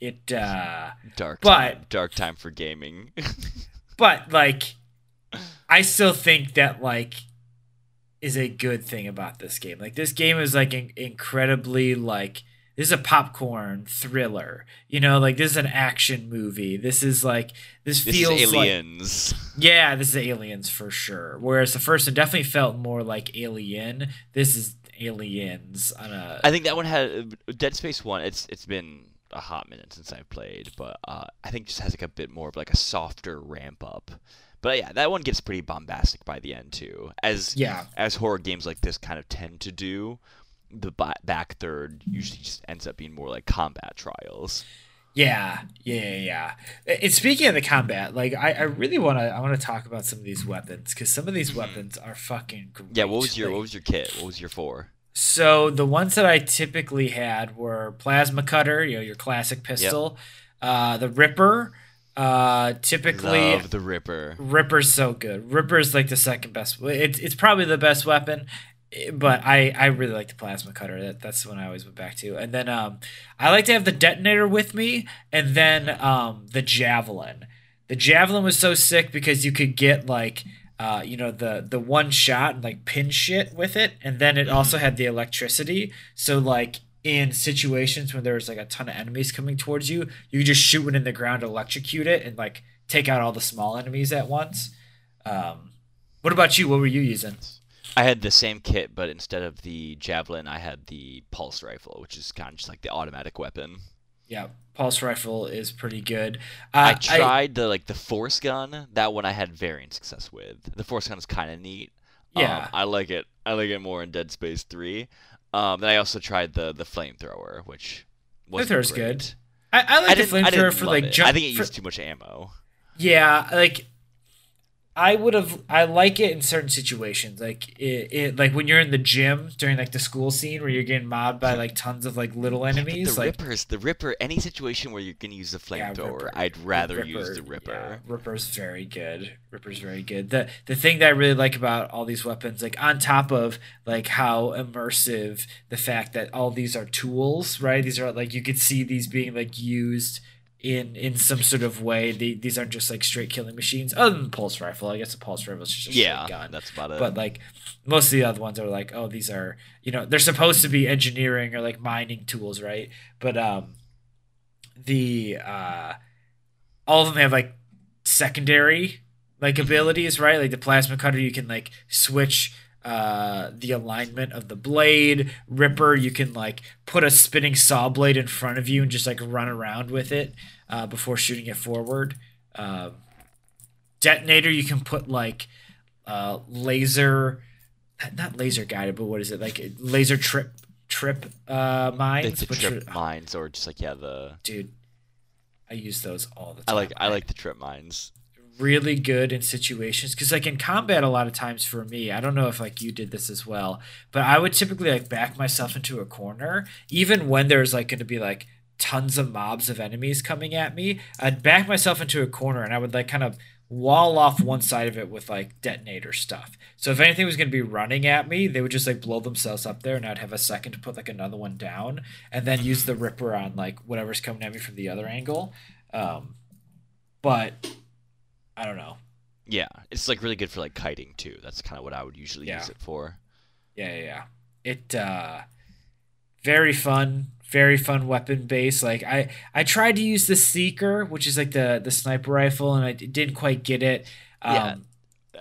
Speaker 1: it uh
Speaker 2: dark
Speaker 1: but-
Speaker 2: time, dark time for gaming.
Speaker 1: but like i still think that like is a good thing about this game like this game is like in- incredibly like this is a popcorn thriller you know like this is an action movie this is like this,
Speaker 2: this
Speaker 1: feels
Speaker 2: is
Speaker 1: like
Speaker 2: aliens.
Speaker 1: yeah this is aliens for sure whereas the first one definitely felt more like alien this is aliens on a
Speaker 2: I think that one had Dead Space 1. It's it's been a hot minute since I've played, but uh, I think just has like a bit more of like a softer ramp up. But yeah, that one gets pretty bombastic by the end too, as
Speaker 1: yeah
Speaker 2: as horror games like this kind of tend to do. The back third usually just ends up being more like combat trials.
Speaker 1: Yeah, yeah, yeah. And speaking of the combat, like I, I really want to, I want to talk about some of these weapons because some of these weapons are fucking great.
Speaker 2: Mm-hmm. Yeah, what was your
Speaker 1: Like,
Speaker 2: what was your kit? What was your four?
Speaker 1: So the ones that I typically had were plasma cutter, you know, your classic pistol, uh, the Ripper. Uh, typically,
Speaker 2: Love the Ripper.
Speaker 1: Ripper's so good. Ripper's like the second best. It's it's probably the best weapon, but I I really like the plasma cutter. That that's the one I always went back to. And then um I like to have the detonator with me, and then um the javelin. The javelin was so sick because you could get like uh you know the the one shot and like pin shit with it, and then it also had the electricity. So like in situations when there's like a ton of enemies coming towards you, you could just shoot one in the ground, electrocute it, and like take out all the small enemies at once. Um, what about you? What were you using?
Speaker 2: I had the same kit, but instead of the javelin, I had the pulse rifle, which is kind of just like the automatic weapon.
Speaker 1: Yeah, pulse rifle is pretty good.
Speaker 2: I
Speaker 1: Uh,
Speaker 2: tried the like the force gun. That one I had varying success with. The force gun is kind of neat.
Speaker 1: Yeah.
Speaker 2: um, I like it. I like it more in Dead Space Three. Um, then I also tried the the flamethrower, which was
Speaker 1: Flamethrower's good. I, I like
Speaker 2: I
Speaker 1: the
Speaker 2: I
Speaker 1: flamethrower for like jump.
Speaker 2: I think it
Speaker 1: for-
Speaker 2: used too much ammo.
Speaker 1: Yeah, like I would have. I like it in certain situations, like it, it, like when you're in the gym during like the school scene where you're getting mobbed by like tons of like little enemies.
Speaker 2: the
Speaker 1: like
Speaker 2: Rippers, the Ripper, any situation where you're gonna use the flamethrower,
Speaker 1: Ripper.
Speaker 2: I'd rather
Speaker 1: Ripper,
Speaker 2: use the Ripper.
Speaker 1: Yeah, Ripper's very good. Ripper's very good. The the thing that I really like about all these weapons, like on top of like how immersive the fact that all these are tools, right? These are like you could see these being like used in in some sort of way. The, these aren't just like straight killing machines. Other than the pulse rifle, I guess the pulse rifle is just a
Speaker 2: Yeah,
Speaker 1: gun.
Speaker 2: that's about it.
Speaker 1: But like most of the other ones are like, oh, these are you know they're supposed to be engineering or like mining tools, right? But um, the uh, all of them have like secondary like abilities, right? Like the plasma cutter, you can like switch uh the alignment of the blade ripper you can like put a spinning saw blade in front of you and just like run around with it uh, before shooting it forward um, detonator you can put like uh, laser not laser guided but what is it like laser trip trip uh mines
Speaker 2: the trip
Speaker 1: are-
Speaker 2: mines, or just like yeah, the
Speaker 1: dude i use those all the time.
Speaker 2: I like I like the trip mines.
Speaker 1: Really good in situations because like in combat a lot of times for me i don't know if like you did this as well but i would typically like back myself into a corner even when there's like going to be like tons of mobs of enemies coming at me i'd back myself into a corner and i would like kind of wall off one side of it with like detonator stuff. So if anything was going to be running at me they would just like blow themselves up there and i'd have a second to put like another one down and then use the ripper on like whatever's coming at me from the other angle um but I don't know.
Speaker 2: Yeah, it's like really good for like kiting too. That's kind of what I would usually
Speaker 1: Yeah.
Speaker 2: use it for.
Speaker 1: Yeah, yeah, yeah. It uh very fun, very fun weapon base. Like I I tried to use the seeker, which is like the the sniper rifle and I didn't quite get it. Um
Speaker 2: Yeah.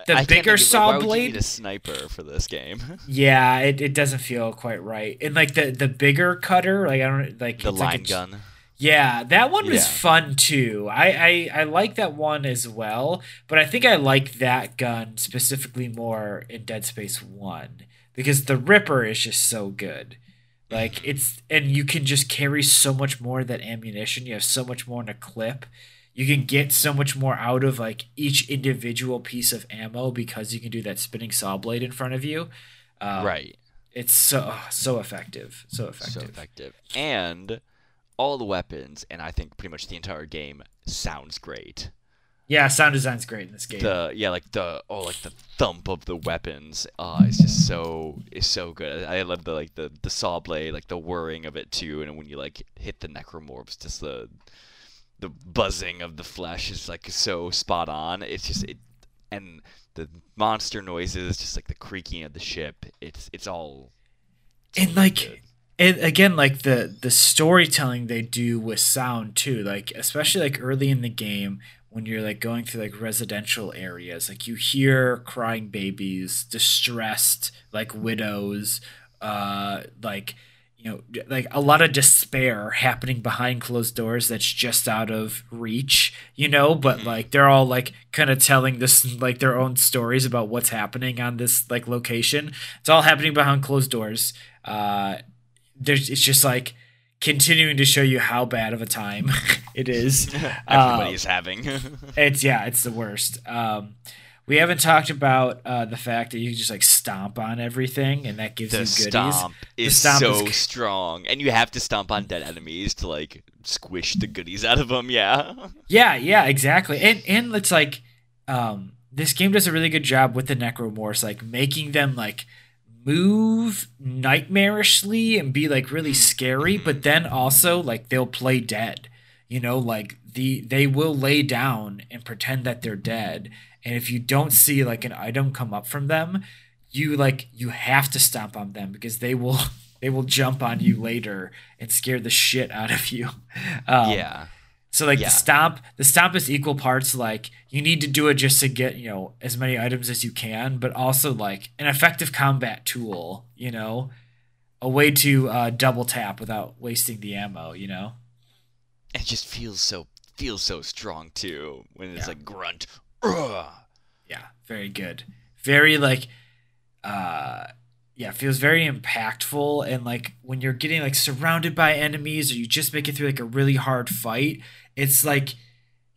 Speaker 1: The
Speaker 2: I
Speaker 1: bigger saw
Speaker 2: like, why would you
Speaker 1: blade?
Speaker 2: need a sniper for this game.
Speaker 1: yeah, it, it doesn't feel quite right. And like the the bigger cutter, like I don't like
Speaker 2: the
Speaker 1: it's like
Speaker 2: line
Speaker 1: a-
Speaker 2: gun.
Speaker 1: Yeah, that one was
Speaker 2: Yeah.
Speaker 1: fun too. I, I I like that one as well, but I think I like that gun specifically more in Dead Space 1 because the Ripper is just so good. Like it's and you can just carry so much more of that ammunition. You have so much more in a clip. You can get so much more out of like each individual piece of ammo because you can do that spinning saw blade in front of you. Um,
Speaker 2: right.
Speaker 1: It's so so effective, so effective.
Speaker 2: So effective. And all the weapons, and I think pretty much the entire game sounds great.
Speaker 1: Yeah, sound design's great in this game.
Speaker 2: The yeah, like the oh, like the thump of the weapons. Uh, it's just so it's so good. I love the like the the saw blade, like the whirring of it too, and when you like hit the necromorphs, just the the buzzing of the flesh is like so spot on. It's just it, and the monster noises, just like the creaking of the ship. It's it's all. it's
Speaker 1: and
Speaker 2: really
Speaker 1: like
Speaker 2: good.
Speaker 1: And again like the the storytelling they do with sound too like especially like early in the game when you're like going through like residential areas like you hear crying babies distressed like widows uh like you know like a lot of despair happening behind closed doors that's just out of reach you know but
Speaker 2: Mhm.
Speaker 1: like they're all like kind of telling this like their own stories about what's happening on this like location it's all happening behind closed doors uh there's it's just like continuing to show you how bad of a time it is
Speaker 2: everybody's having.
Speaker 1: it's yeah it's the worst um we haven't talked about uh, the fact that you can just like stomp on everything and that gives
Speaker 2: the
Speaker 1: you goodies The
Speaker 2: stomp is
Speaker 1: stomp
Speaker 2: so
Speaker 1: is g-
Speaker 2: strong, and you have to stomp on dead enemies to like squish the goodies out of them. Yeah.
Speaker 1: Yeah, yeah, exactly. And and it's like um this game does a really good job with the necromorphs like making them like move nightmarishly and be like really
Speaker 2: Mm,
Speaker 1: scary, but then also like they'll play dead. You know, like the they will lay down and pretend that they're dead. And if you don't see like an item come up from them, you like you have to stomp on them because they will they will jump on you later and scare the shit out of you. Um,
Speaker 2: yeah.
Speaker 1: So like
Speaker 2: Yeah.
Speaker 1: the stomp, the stomp is equal parts like you need to do it just to get you know as many items as you can, but also like an effective combat tool. You know, a way to uh, double tap without wasting the ammo. You know.
Speaker 2: It just feels so feels so strong too when it's
Speaker 1: Yeah.
Speaker 2: like grunt. Ugh.
Speaker 1: Yeah, very good. Very like uh yeah, feels very impactful and like when you're getting like surrounded by enemies or you just make it through like a really hard fight, it's like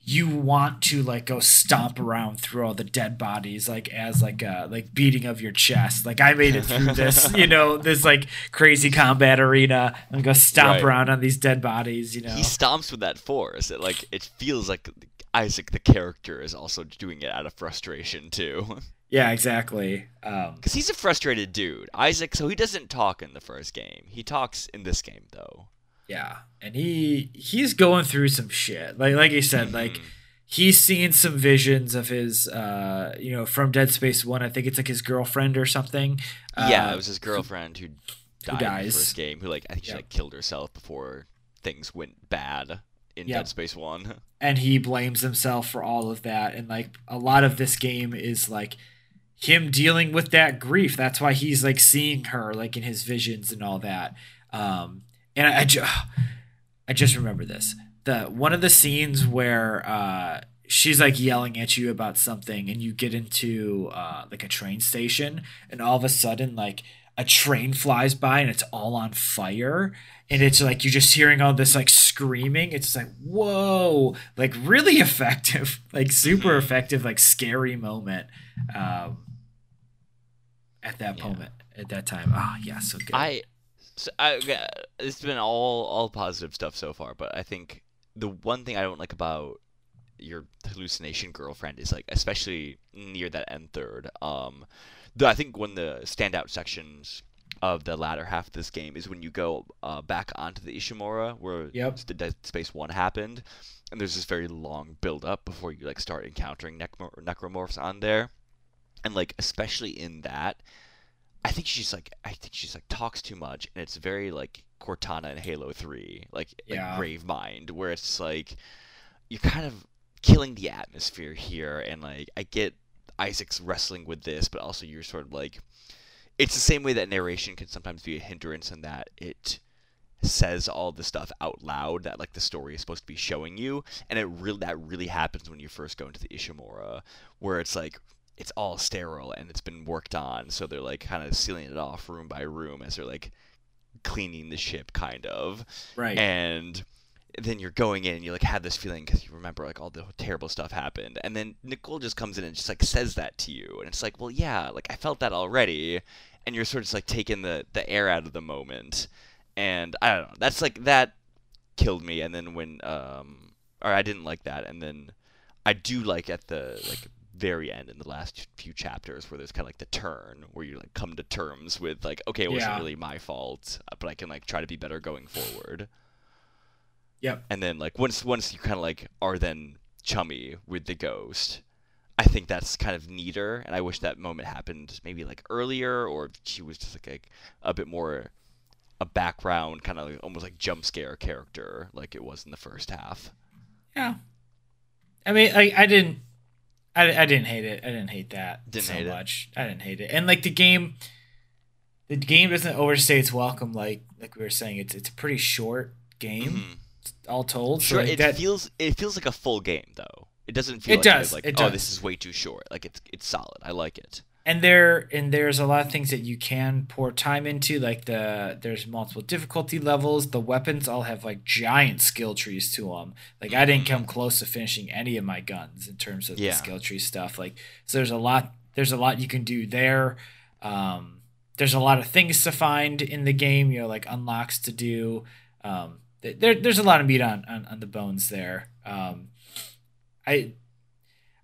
Speaker 1: you want to like go stomp around through all the dead bodies like as like a like beating of your chest. Like I made it through this, you know, this like crazy combat arena and go stomp
Speaker 2: Right.
Speaker 1: around on these dead bodies, you know.
Speaker 2: He stomps with that force. It like it feels like Isaac the character is also doing it out of frustration too.
Speaker 1: yeah, exactly. Um
Speaker 2: Cuz he's a frustrated dude. Isaac so he doesn't talk in the first game. He talks in this game though.
Speaker 1: Yeah, and he he's going through some shit. Like like you said, like
Speaker 2: Mhm.
Speaker 1: he's seen some visions of his uh you know from Dead Space 1. I think it's like his girlfriend or something.
Speaker 2: yeah,
Speaker 1: Uh,
Speaker 2: it was his girlfriend who died in
Speaker 1: dies.
Speaker 2: the first game who like I think she
Speaker 1: Yep.
Speaker 2: like killed herself before things went bad in
Speaker 1: Yep.
Speaker 2: Dead Space 1.
Speaker 1: and he blames himself for all of that and like a lot of this game is like him dealing with that grief. That's why he's like seeing her like in his visions and all that. Um and I, I, ju- I just remember this. The one of the scenes where uh she's like yelling at you about something and you get into uh like a train station and all of a sudden like a train flies by and it's all on fire and it's like you're just hearing all this like screaming it's like whoa like really effective like super
Speaker 2: Mhm.
Speaker 1: effective like scary moment um at that
Speaker 2: Yeah.
Speaker 1: moment at that time oh yeah so good
Speaker 2: I, so I, yeah, it's been all all positive stuff so far, but I think the one thing I don't like about your hallucination girlfriend is like, especially near that end third. Um, the, I think one of the standout sections of the latter half of this game is when you go uh, back onto the Ishimura where
Speaker 1: Yep.
Speaker 2: the Dead Space One happened, and there's this very long build up before you like start encountering necro- necromorphs on there, and like especially in that. I think she's like I think she's like talks too much and it's very like Cortana in Halo 3, like
Speaker 1: Yeah.
Speaker 2: like Gravemind, where it's like you're kind of killing the atmosphere here and like I get Isaac's wrestling with this, but also you're sort of like it's the same way that narration can sometimes be a hindrance in that it says all the stuff out loud that like the story is supposed to be showing you and it really that really happens when you first go into the Ishimura where it's like it's all sterile and it's been worked on so they're like kind of sealing it off room by room as they're like cleaning the ship kind of.
Speaker 1: Right.
Speaker 2: And then you're going in and you like have this feeling because you remember like all the terrible stuff happened. And then nicole just comes in and just like says that to you. And it's like well yeah like i felt that already. And you're sort of just like taking the the air out of the moment, and I don't know. That's like that killed me. And then when um, or I didn't like that, and then I do like at the like very end in the last few chapters where there's kind of like the turn where you like come to terms with like okay it wasn't
Speaker 1: Yeah.
Speaker 2: really my fault uh, but i can like try to be better going forward
Speaker 1: Yep.
Speaker 2: and then like once once you kind of like are then chummy with the ghost i think that's kind of neater and i wish that moment happened maybe like earlier or she was just like a, a bit more a background kind of like, almost like jump scare character like it was in the first half
Speaker 1: Yeah. I mean, I, I didn't, I, I didn't hate it. I didn't hate that
Speaker 2: Didn't
Speaker 1: so
Speaker 2: hate it.
Speaker 1: much. I didn't hate it, and like the game, the game doesn't overstay its welcome. Like like we were saying, it's it's a pretty short game,
Speaker 2: Mhm.
Speaker 1: all told. So
Speaker 2: Sure,
Speaker 1: like
Speaker 2: it
Speaker 1: that,
Speaker 2: feels it feels like a full game though. It doesn't feel
Speaker 1: It
Speaker 2: like,
Speaker 1: does,
Speaker 2: like
Speaker 1: it
Speaker 2: oh
Speaker 1: does.
Speaker 2: this is way too short. Like it's it's solid. I like it.
Speaker 1: And there and there's a lot of things that you can pour time into like the there's multiple difficulty levels. The weapons all have like giant skill trees to them like i didn't come close to finishing any of my guns in terms of
Speaker 2: Yeah.
Speaker 1: the skill tree stuff. Like so there's a lot there's a lot you can do there. Um there's a lot of things to find in the game you know like unlocks to do. Um there, there's a lot of meat on, on on the bones there. Um i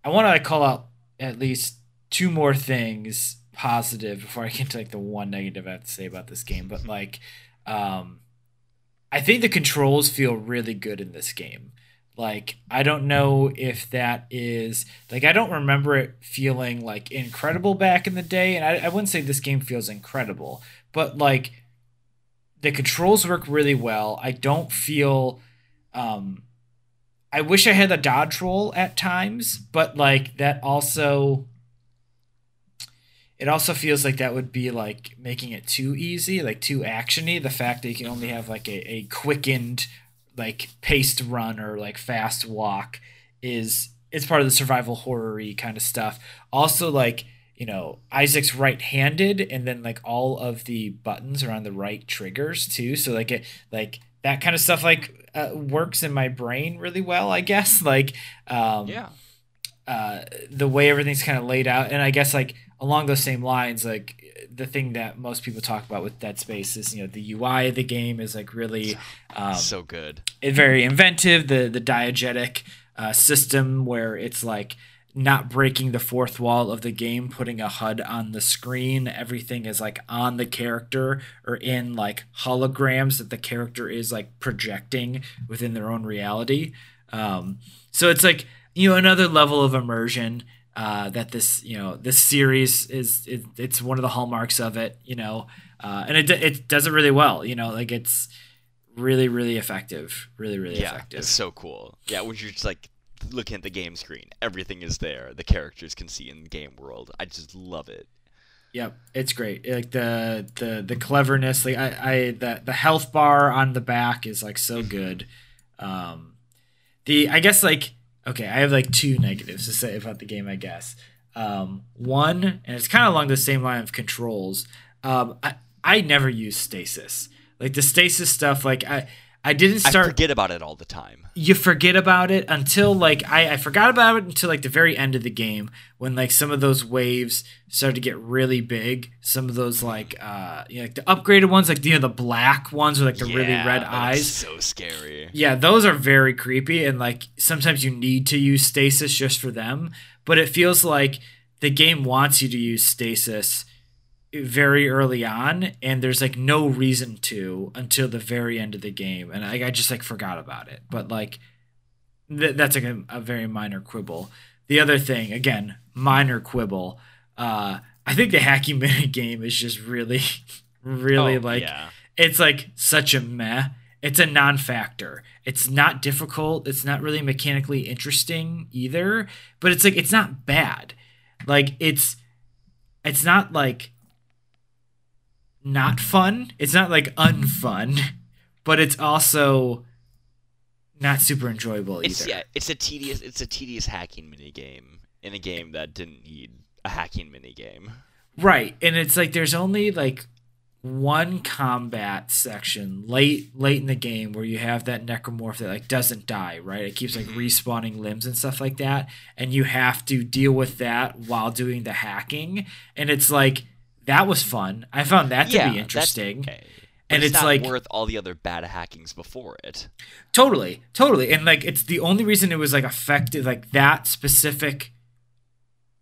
Speaker 1: i want to call out at least two more things positive before I get to like the one negative I have to say about this game. But like, um, I think the controls feel really good in this game. Like, I don't know if that is like I don't remember it feeling like incredible back in the day, and I, I wouldn't say this game feels incredible, but like the controls work really well. I don't feel um I wish I had the dodge roll at times, but like that also it also feels like that would be like making it too easy, like too actiony. The fact that you can only have like a, a quickened, like paced run or like fast walk is it's part of the survival horror-y kind of stuff. Also, like you know, Isaac's right-handed, and then like all of the buttons are on the right triggers too. So like it like that kind of stuff like uh, works in my brain really well, I guess. Like um,
Speaker 2: Yeah.
Speaker 1: uh, the way everything's kind of laid out, and I guess like along those same lines, like the thing that most people talk about with Dead Space is you know the UI of the game is like really um,
Speaker 2: so good.
Speaker 1: very inventive. The the diegetic uh, system where it's like not breaking the fourth wall of the game, putting a HUD on the screen. Everything is like on the character or in like holograms that the character is like projecting within their own reality. Um, so it's like you know another level of immersion uh, that this you know this series is it, it's one of the hallmarks of it. You know, uh, and it it does it really well. You know, like it's really really effective really really
Speaker 2: Yeah,
Speaker 1: effective
Speaker 2: it's so cool. Yeah, when you're just like looking at the game screen, everything is there. The characters can see in the game world. I just love it.
Speaker 1: yep it's great like the the the cleverness like i i the the health bar on the back is like so good um the i guess like okay i have like two negatives to say about the game i guess. Um one and it's kind of along the same line of controls um i i never use stasis. Like the stasis stuff like i i didn't start
Speaker 2: I forget about it all the time.
Speaker 1: you forget about it until like I, I forgot about it until like the very end of the game when like some of those waves started to get really big. Some of those like uh you know, like the upgraded ones, like you know the black ones with like the really
Speaker 2: Yeah,
Speaker 1: red
Speaker 2: that is
Speaker 1: eyes.
Speaker 2: So scary.
Speaker 1: Yeah, those are very creepy and like sometimes you need to use stasis just for them, but it feels like the game wants you to use stasis very early on and there's like no reason to until the very end of the game and I, I just like forgot about it. But like th- that's like a, a very minor quibble. The other thing, again, minor quibble. Uh, I think the hacky mini game is just really, really
Speaker 2: Oh,
Speaker 1: like
Speaker 2: yeah.
Speaker 1: it's like such a meh. It's a non-factor. It's not difficult. It's not really mechanically interesting either. But it's like it's not bad. Like it's it's not like not fun. It's not like unfun, but it's also not super enjoyable either.
Speaker 2: It's yeah, it's a tedious it's a tedious hacking mini game in a game that didn't need a hacking mini game.
Speaker 1: Right. And it's like there's only like one combat section late late in the game where you have that necromorph that like doesn't die, right? It keeps like mm-hmm. respawning limbs and stuff like that. And you have to deal with that while doing the hacking. And it's like that was fun. I found that to
Speaker 2: yeah,
Speaker 1: be
Speaker 2: that's
Speaker 1: interesting.
Speaker 2: okay.
Speaker 1: And
Speaker 2: it's,
Speaker 1: it's
Speaker 2: not
Speaker 1: like
Speaker 2: worth all the other bad hackings before it.
Speaker 1: Totally, totally. And like it's the only reason it was like effective like that specific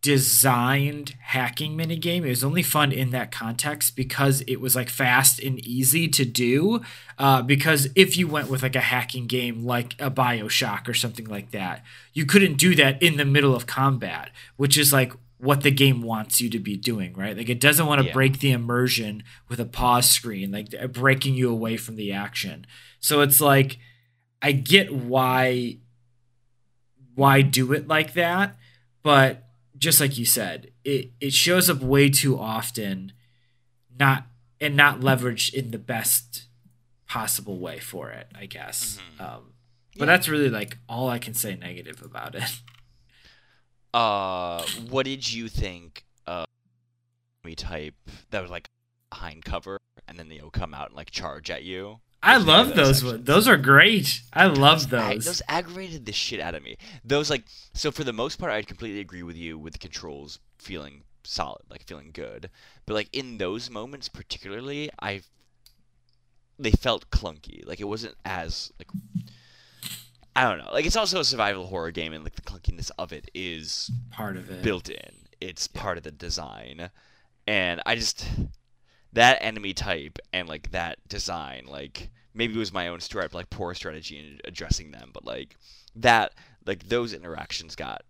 Speaker 1: designed hacking minigame. It was only fun in that context because it was like fast and easy to do. Uh, because if you went with like a hacking game like a Bioshock or something like that, you couldn't do that in the middle of combat, which is like what the game wants you to be doing, right? Like it doesn't want to
Speaker 2: Yeah.
Speaker 1: break the immersion with a pause screen, like uh, breaking you away from the action. So it's like I get why why do it like that, but just like you said, it it shows up way too often, not and not leveraged in the best possible way for it. I guess.
Speaker 2: Mhm.
Speaker 1: Um, but
Speaker 2: Yeah.
Speaker 1: that's really like all I can say negative about it.
Speaker 2: Uh, what did you think of me type that was like behind cover and then they'll come out and like charge at you?
Speaker 1: I love
Speaker 2: those
Speaker 1: those Those are great. I love
Speaker 2: Ag-
Speaker 1: those.
Speaker 2: those aggravated the shit out of me. Those like so for the most part, I'd completely agree with you with the controls feeling solid, like feeling good. But like in those moments particularly, I they felt clunky. Like it wasn't as like I don't know. Like it's also a survival horror game, and like the clunkiness of it is
Speaker 1: Part of it.
Speaker 2: built in. It's part of the design, and I just that enemy type and like that design, like maybe it was my own strat, like poor strategy in addressing them, but like that, like those interactions got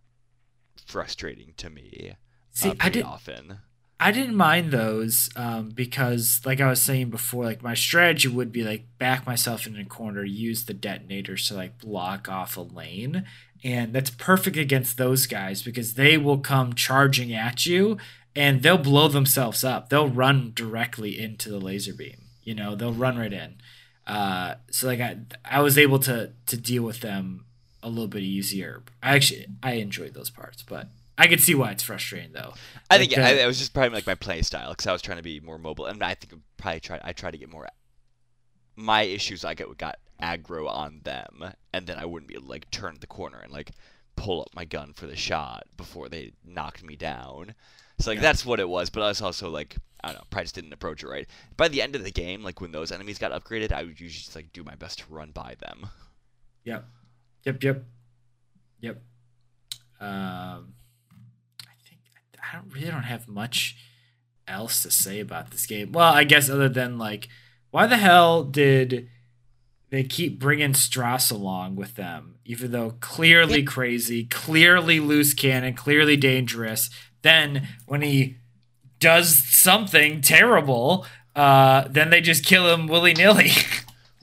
Speaker 2: frustrating to me.
Speaker 1: See,
Speaker 2: uh,
Speaker 1: I did.
Speaker 2: often.
Speaker 1: I didn't mind those um, because, like I was saying before, like my strategy would be like back myself in a corner, use the detonators to like block off a lane, and that's perfect against those guys because they will come charging at you and they'll blow themselves up. They'll run directly into the laser beam. You know, they'll run right in. Uh, so like I, I was able to to deal with them a little bit easier. I actually I enjoyed those parts, but I could see why it's frustrating though.
Speaker 2: I
Speaker 1: Like
Speaker 2: think yeah,
Speaker 1: the-
Speaker 2: I, it was just probably like my play style because I was trying to be more mobile, and I think I probably try I try to get more. My issues I get got aggro on them, and then I wouldn't be able to like turn the corner and like pull up my gun for the shot before they knocked me down. So like
Speaker 1: Yeah.
Speaker 2: that's what it was, but I was also like I don't know, probably just didn't approach it right. By the end of the game, like when those enemies got upgraded, I would usually just like do my best to run by them.
Speaker 1: Yep. Yep. Yep. Yep. Um, I don't really don't have much else to say about this game. Well, I guess other than like, why the hell did they keep bringing Stross along with them, even though clearly crazy, clearly loose cannon, clearly dangerous. Then when he does something terrible, uh, then they just kill him willy nilly.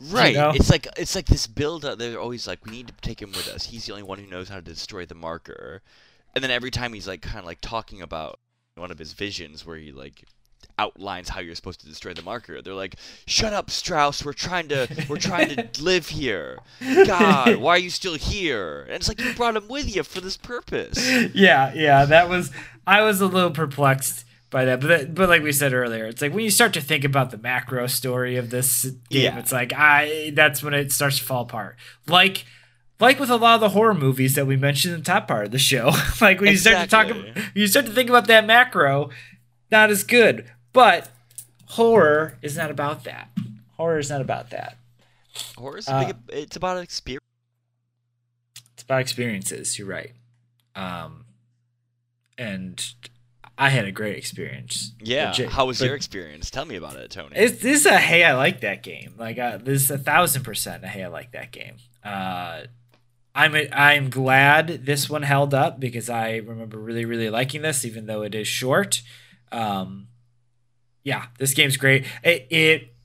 Speaker 2: Right.
Speaker 1: know?
Speaker 2: It's like it's like this build up. They're always like, we need to take him with us. He's the only one who knows how to destroy the marker. And then every time he's like kind of like talking about one of his visions where he like outlines how you're supposed to destroy the marker. They're like, "Shut up, Stross. We're trying to we're trying to live here. God, why are you still here?" And it's like you brought him with you for this purpose.
Speaker 1: yeah, yeah, that was I was a little perplexed by that, but that, but like we said earlier, it's like when you start to think about the macro story of this game,
Speaker 2: Yeah.
Speaker 1: it's like I that's when it starts to fall apart. Like like with a lot of the horror movies that we mentioned in the top part of the show, like when you start to talk, you start to think about that macro, not as good. But horror is not about that. Horror is not about that.
Speaker 2: Horror's
Speaker 1: Uh,
Speaker 2: big, it's about experience.
Speaker 1: It's about experiences. You're right. Um, and I had a great experience.
Speaker 2: Yeah.
Speaker 1: Legit.
Speaker 2: How was
Speaker 1: But
Speaker 2: your experience? Tell me about it, Tony.
Speaker 1: It's this is a hey, I like that game. Like uh, this is a thousand percent a hey, I like that game. Uh, I'm I'm glad this one held up because I remember really really liking this, even though it is short. Um, yeah, this game's great. It, it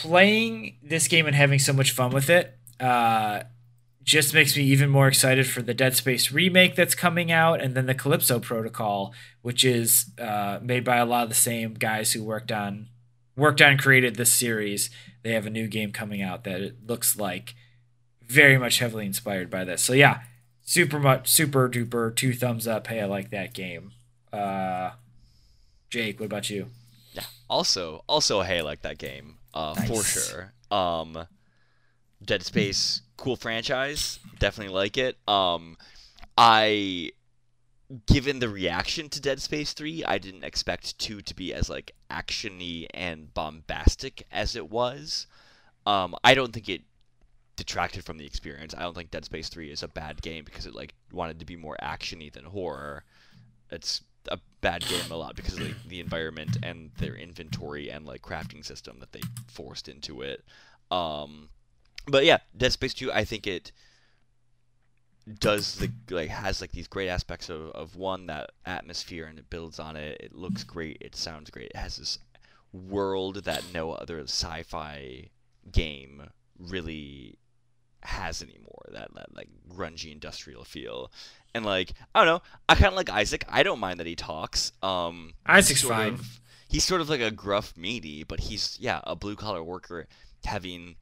Speaker 1: playing this game and having so much fun with it. Uh, just makes me even more excited for the Dead Space remake that's coming out, and then the Callisto Protocol, which is uh, made by a lot of the same guys who worked on worked on created this series. They have a new game coming out that it looks like very much heavily inspired by this. So yeah, super much super duper two thumbs up. Hey, I like that game. Uh, Jake, what about you?
Speaker 2: Yeah. Also, also, hey, I like that game. Uh, for sure. Um, Dead Space, cool franchise. Definitely like it. Um, I given the reaction to Dead Space 3, I didn't expect 2 to be as like actiony and bombastic as it was. Um, I don't think it detracted from the experience. I don't think Dead Space 3 is a bad game because it like wanted to be more actiony than horror. It's a bad game a lot because of the, the environment and their inventory and like crafting system that they forced into it. Um, but yeah, Dead Space 2, I think it does the like has like these great aspects of, of one that atmosphere and it builds on it. It looks great. It sounds great. It has this world that no other sci-fi game really has anymore. That that like grungy industrial feel. And like I don't know, I kind of like Isaac. I don't mind that he talks. Um,
Speaker 1: Isaac's fine.
Speaker 2: Of, he's sort of like a gruff meaty, but he's yeah a blue collar worker having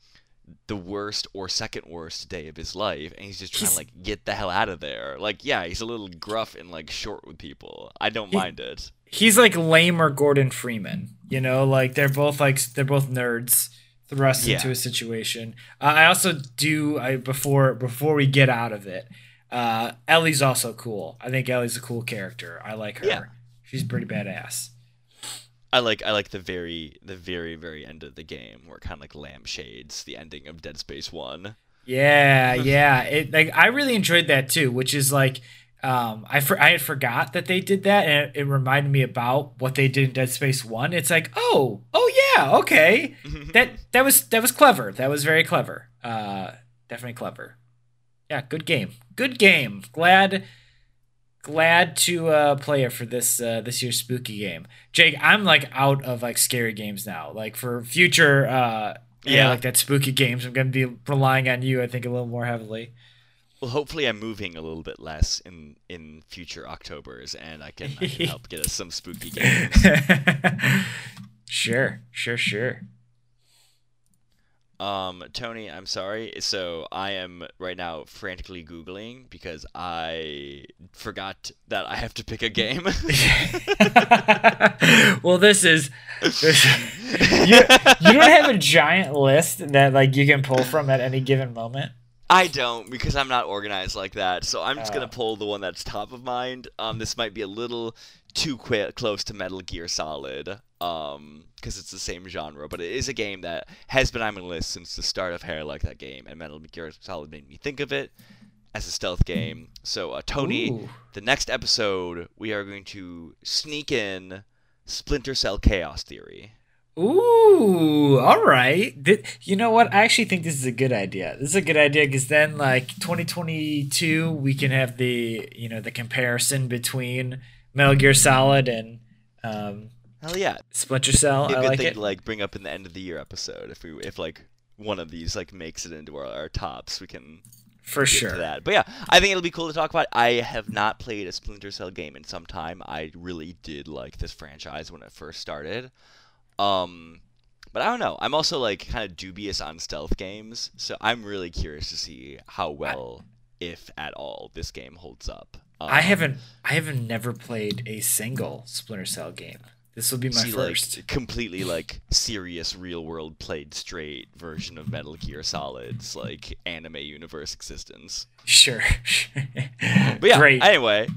Speaker 2: the worst or second worst day of his life, and he's just trying
Speaker 1: He's-
Speaker 2: to like get the hell out of there. Like yeah, he's a little gruff and like short with people. I don't
Speaker 1: He-
Speaker 2: mind it.
Speaker 1: He's like lame or Gordon Freeman. You know, like they're both like they're both nerds thrust into a situation. Uh, I also do I before before we get out of it. Uh, Ellie's also cool. I think Ellie's a cool character. I like her.
Speaker 2: Yeah.
Speaker 1: She's pretty badass.
Speaker 2: I like I like the very the very very end of the game where it kind of like lampshades the ending of Dead Space One.
Speaker 1: Yeah, yeah. It like I really enjoyed that too, which is like um I for, I had forgot that they did that and it, it reminded me about what they did in Dead Space 1. It's like, "Oh, oh yeah, okay." that that was that was clever. That was very clever. Uh definitely clever. Yeah, good game. Good game. Glad glad to uh play it for this uh this year's spooky game. Jake, I'm like out of like scary games now. Like for future uh yeah,
Speaker 2: Yeah.
Speaker 1: like that spooky games, I'm going to be relying on you I think a little more heavily.
Speaker 2: Well, hopefully I'm moving a little bit less in in future Octobers, and I can, I can help get us some spooky games.
Speaker 1: sure, sure, sure.
Speaker 2: Um, Tony, I'm sorry. So I am right now frantically googling because I forgot that I have to pick a game.
Speaker 1: well, this is this, you, you don't have a giant list that like you can pull from at any given moment.
Speaker 2: I don't because I'm not organized like that. So I'm just
Speaker 1: Oh.
Speaker 2: gonna pull the one that's top of mind. Um, this might be a little too qui- close to Metal Gear Solid. Um, because it's the same genre, but it is a game that has been on my list since the start of Hey I Like That Game, and Metal Gear Solid made me think of it as a stealth game. So, uh, Tony,
Speaker 1: Ooh.
Speaker 2: the next episode we are going to sneak in Splinter Cell Chaos Theory.
Speaker 1: Ooh, all right. You know what? I actually think this is a good idea. This is a good idea because then, like 2022, we can have the you know the comparison between Metal Gear Solid and um,
Speaker 2: Hell yeah!
Speaker 1: Splinter Cell.
Speaker 2: Be a
Speaker 1: I
Speaker 2: good
Speaker 1: like
Speaker 2: thing
Speaker 1: it
Speaker 2: to like bring up in the end of the year episode if we if like one of these like makes it into our, our tops, we can
Speaker 1: for sure.
Speaker 2: that. But yeah, I think it'll be cool to talk about. I have not played a Splinter Cell game in some time. I really did like this franchise when it first started. Um, but I don't know. I'm also like kind of dubious on stealth games, so I'm really curious to see how well, if at all, this game holds up. Um,
Speaker 1: I haven't. I haven't never played a single Splinter Cell game. This will be my
Speaker 2: see like
Speaker 1: first.
Speaker 2: completely like serious real world played straight version of Metal Gear Solid's like anime universe existence.
Speaker 1: Sure.
Speaker 2: But yeah,
Speaker 1: Great.
Speaker 2: anyway,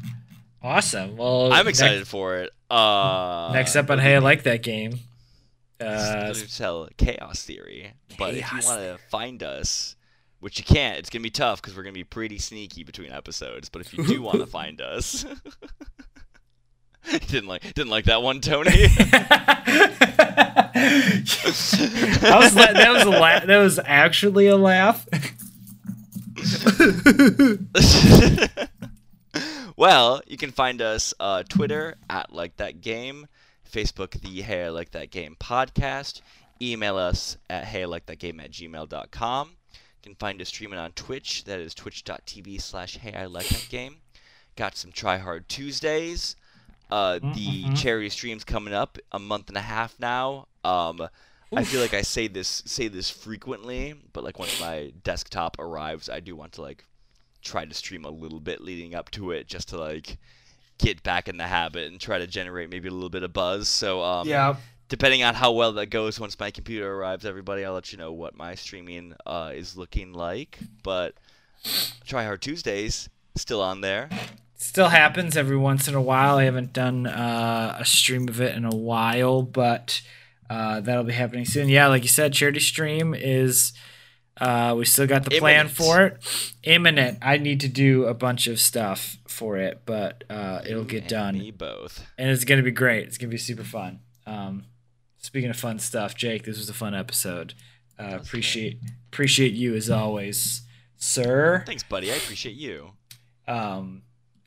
Speaker 1: awesome. Well,
Speaker 2: I'm
Speaker 1: next-
Speaker 2: excited for it. Uh,
Speaker 1: Next, up on Hey, I like that game. Uh,
Speaker 2: Splinter Cell Chaos Theory. But if you want to find us, which you can't, it's gonna be tough because we're gonna be pretty sneaky between episodes. But if you do want to find us, didn't like didn't like that one, Tony.
Speaker 1: that was la- that was a la- that was actually a laugh.
Speaker 2: well, you can find us uh, Twitter at like that game, Facebook the Hey I Like That Game podcast, email us at hey I like that game at gmail.com. You can find us streaming on Twitch, that is twitch.tv slash hey I like that game. Got some Try Hard Tuesdays. Uh, the
Speaker 1: Mhm.
Speaker 2: charity stream's coming up a month and a half now. Um, I feel like I say this say this frequently, but like once my desktop arrives, I do want to like try to stream a little bit leading up to it just to like get back in the habit and try to generate maybe a little bit of buzz. So um
Speaker 1: yeah.
Speaker 2: depending on how well that goes once my computer arrives, everybody, I'll let you know what my streaming uh, is looking like. But Try Hard Tuesdays still on there.
Speaker 1: still happens every once in a while. I haven't done uh, a stream of it in a while, but uh, that'll be happening soon. Yeah, like you said, charity stream is. Uh, we still got the plan
Speaker 2: Imminent.
Speaker 1: for it. Imminent. I need to do a bunch of stuff for it, but uh, it'll get
Speaker 2: And
Speaker 1: done,
Speaker 2: Me both.
Speaker 1: and it's gonna be great. It's gonna be super fun. Um, speaking of fun stuff, Jake, this was a fun episode. Uh, appreciate appreciate you as always, sir.
Speaker 2: Thanks, buddy. I appreciate you.
Speaker 1: Um,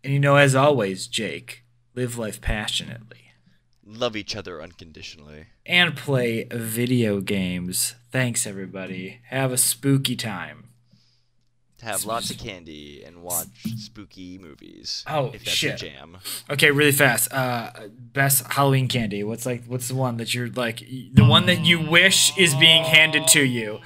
Speaker 1: and you know, as always, Jake, live life passionately
Speaker 2: Love each other unconditionally.
Speaker 1: and play video games. Thanks, everybody. Have a spooky time.
Speaker 2: Have lots of candy and watch spooky movies.
Speaker 1: Oh,
Speaker 2: if that's
Speaker 1: shit.
Speaker 2: your jam.
Speaker 1: Okay, really fast. Uh, best Halloween candy. What's like? What's the one that you're like? The one that you wish is being handed to you.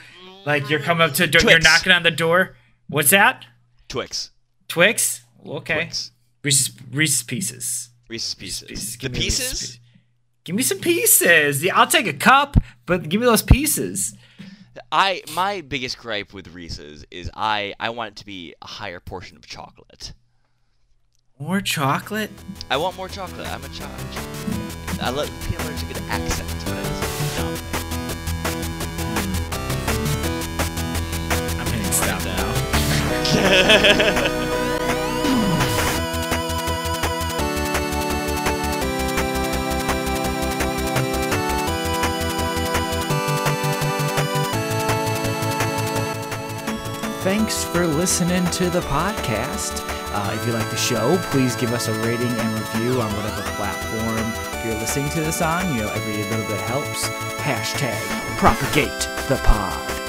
Speaker 1: Like you're coming up to a door, you're knocking on the door. What's that?
Speaker 2: Twix.
Speaker 1: Twix. Okay.
Speaker 2: Twix.
Speaker 1: Reese's Reese's Pieces.
Speaker 2: Reese's Pieces.
Speaker 1: Pieces.
Speaker 2: The
Speaker 1: me Reese's
Speaker 2: pieces?
Speaker 1: Give me some pieces. Yeah, I'll take a cup, but give me those pieces.
Speaker 2: I my biggest gripe with Reese's is I I want it to be a higher portion of chocolate.
Speaker 1: More chocolate?
Speaker 2: I want more chocolate. I'm a child. I love peanut butter's a good accent, but it doesn't.
Speaker 1: I'm hitting stop now. Thanks for listening to the podcast. Uh, if you like the show, please give us a rating and review on whatever platform you're listening to this on. You know, every little bit helps. Hashtag propagate the pod.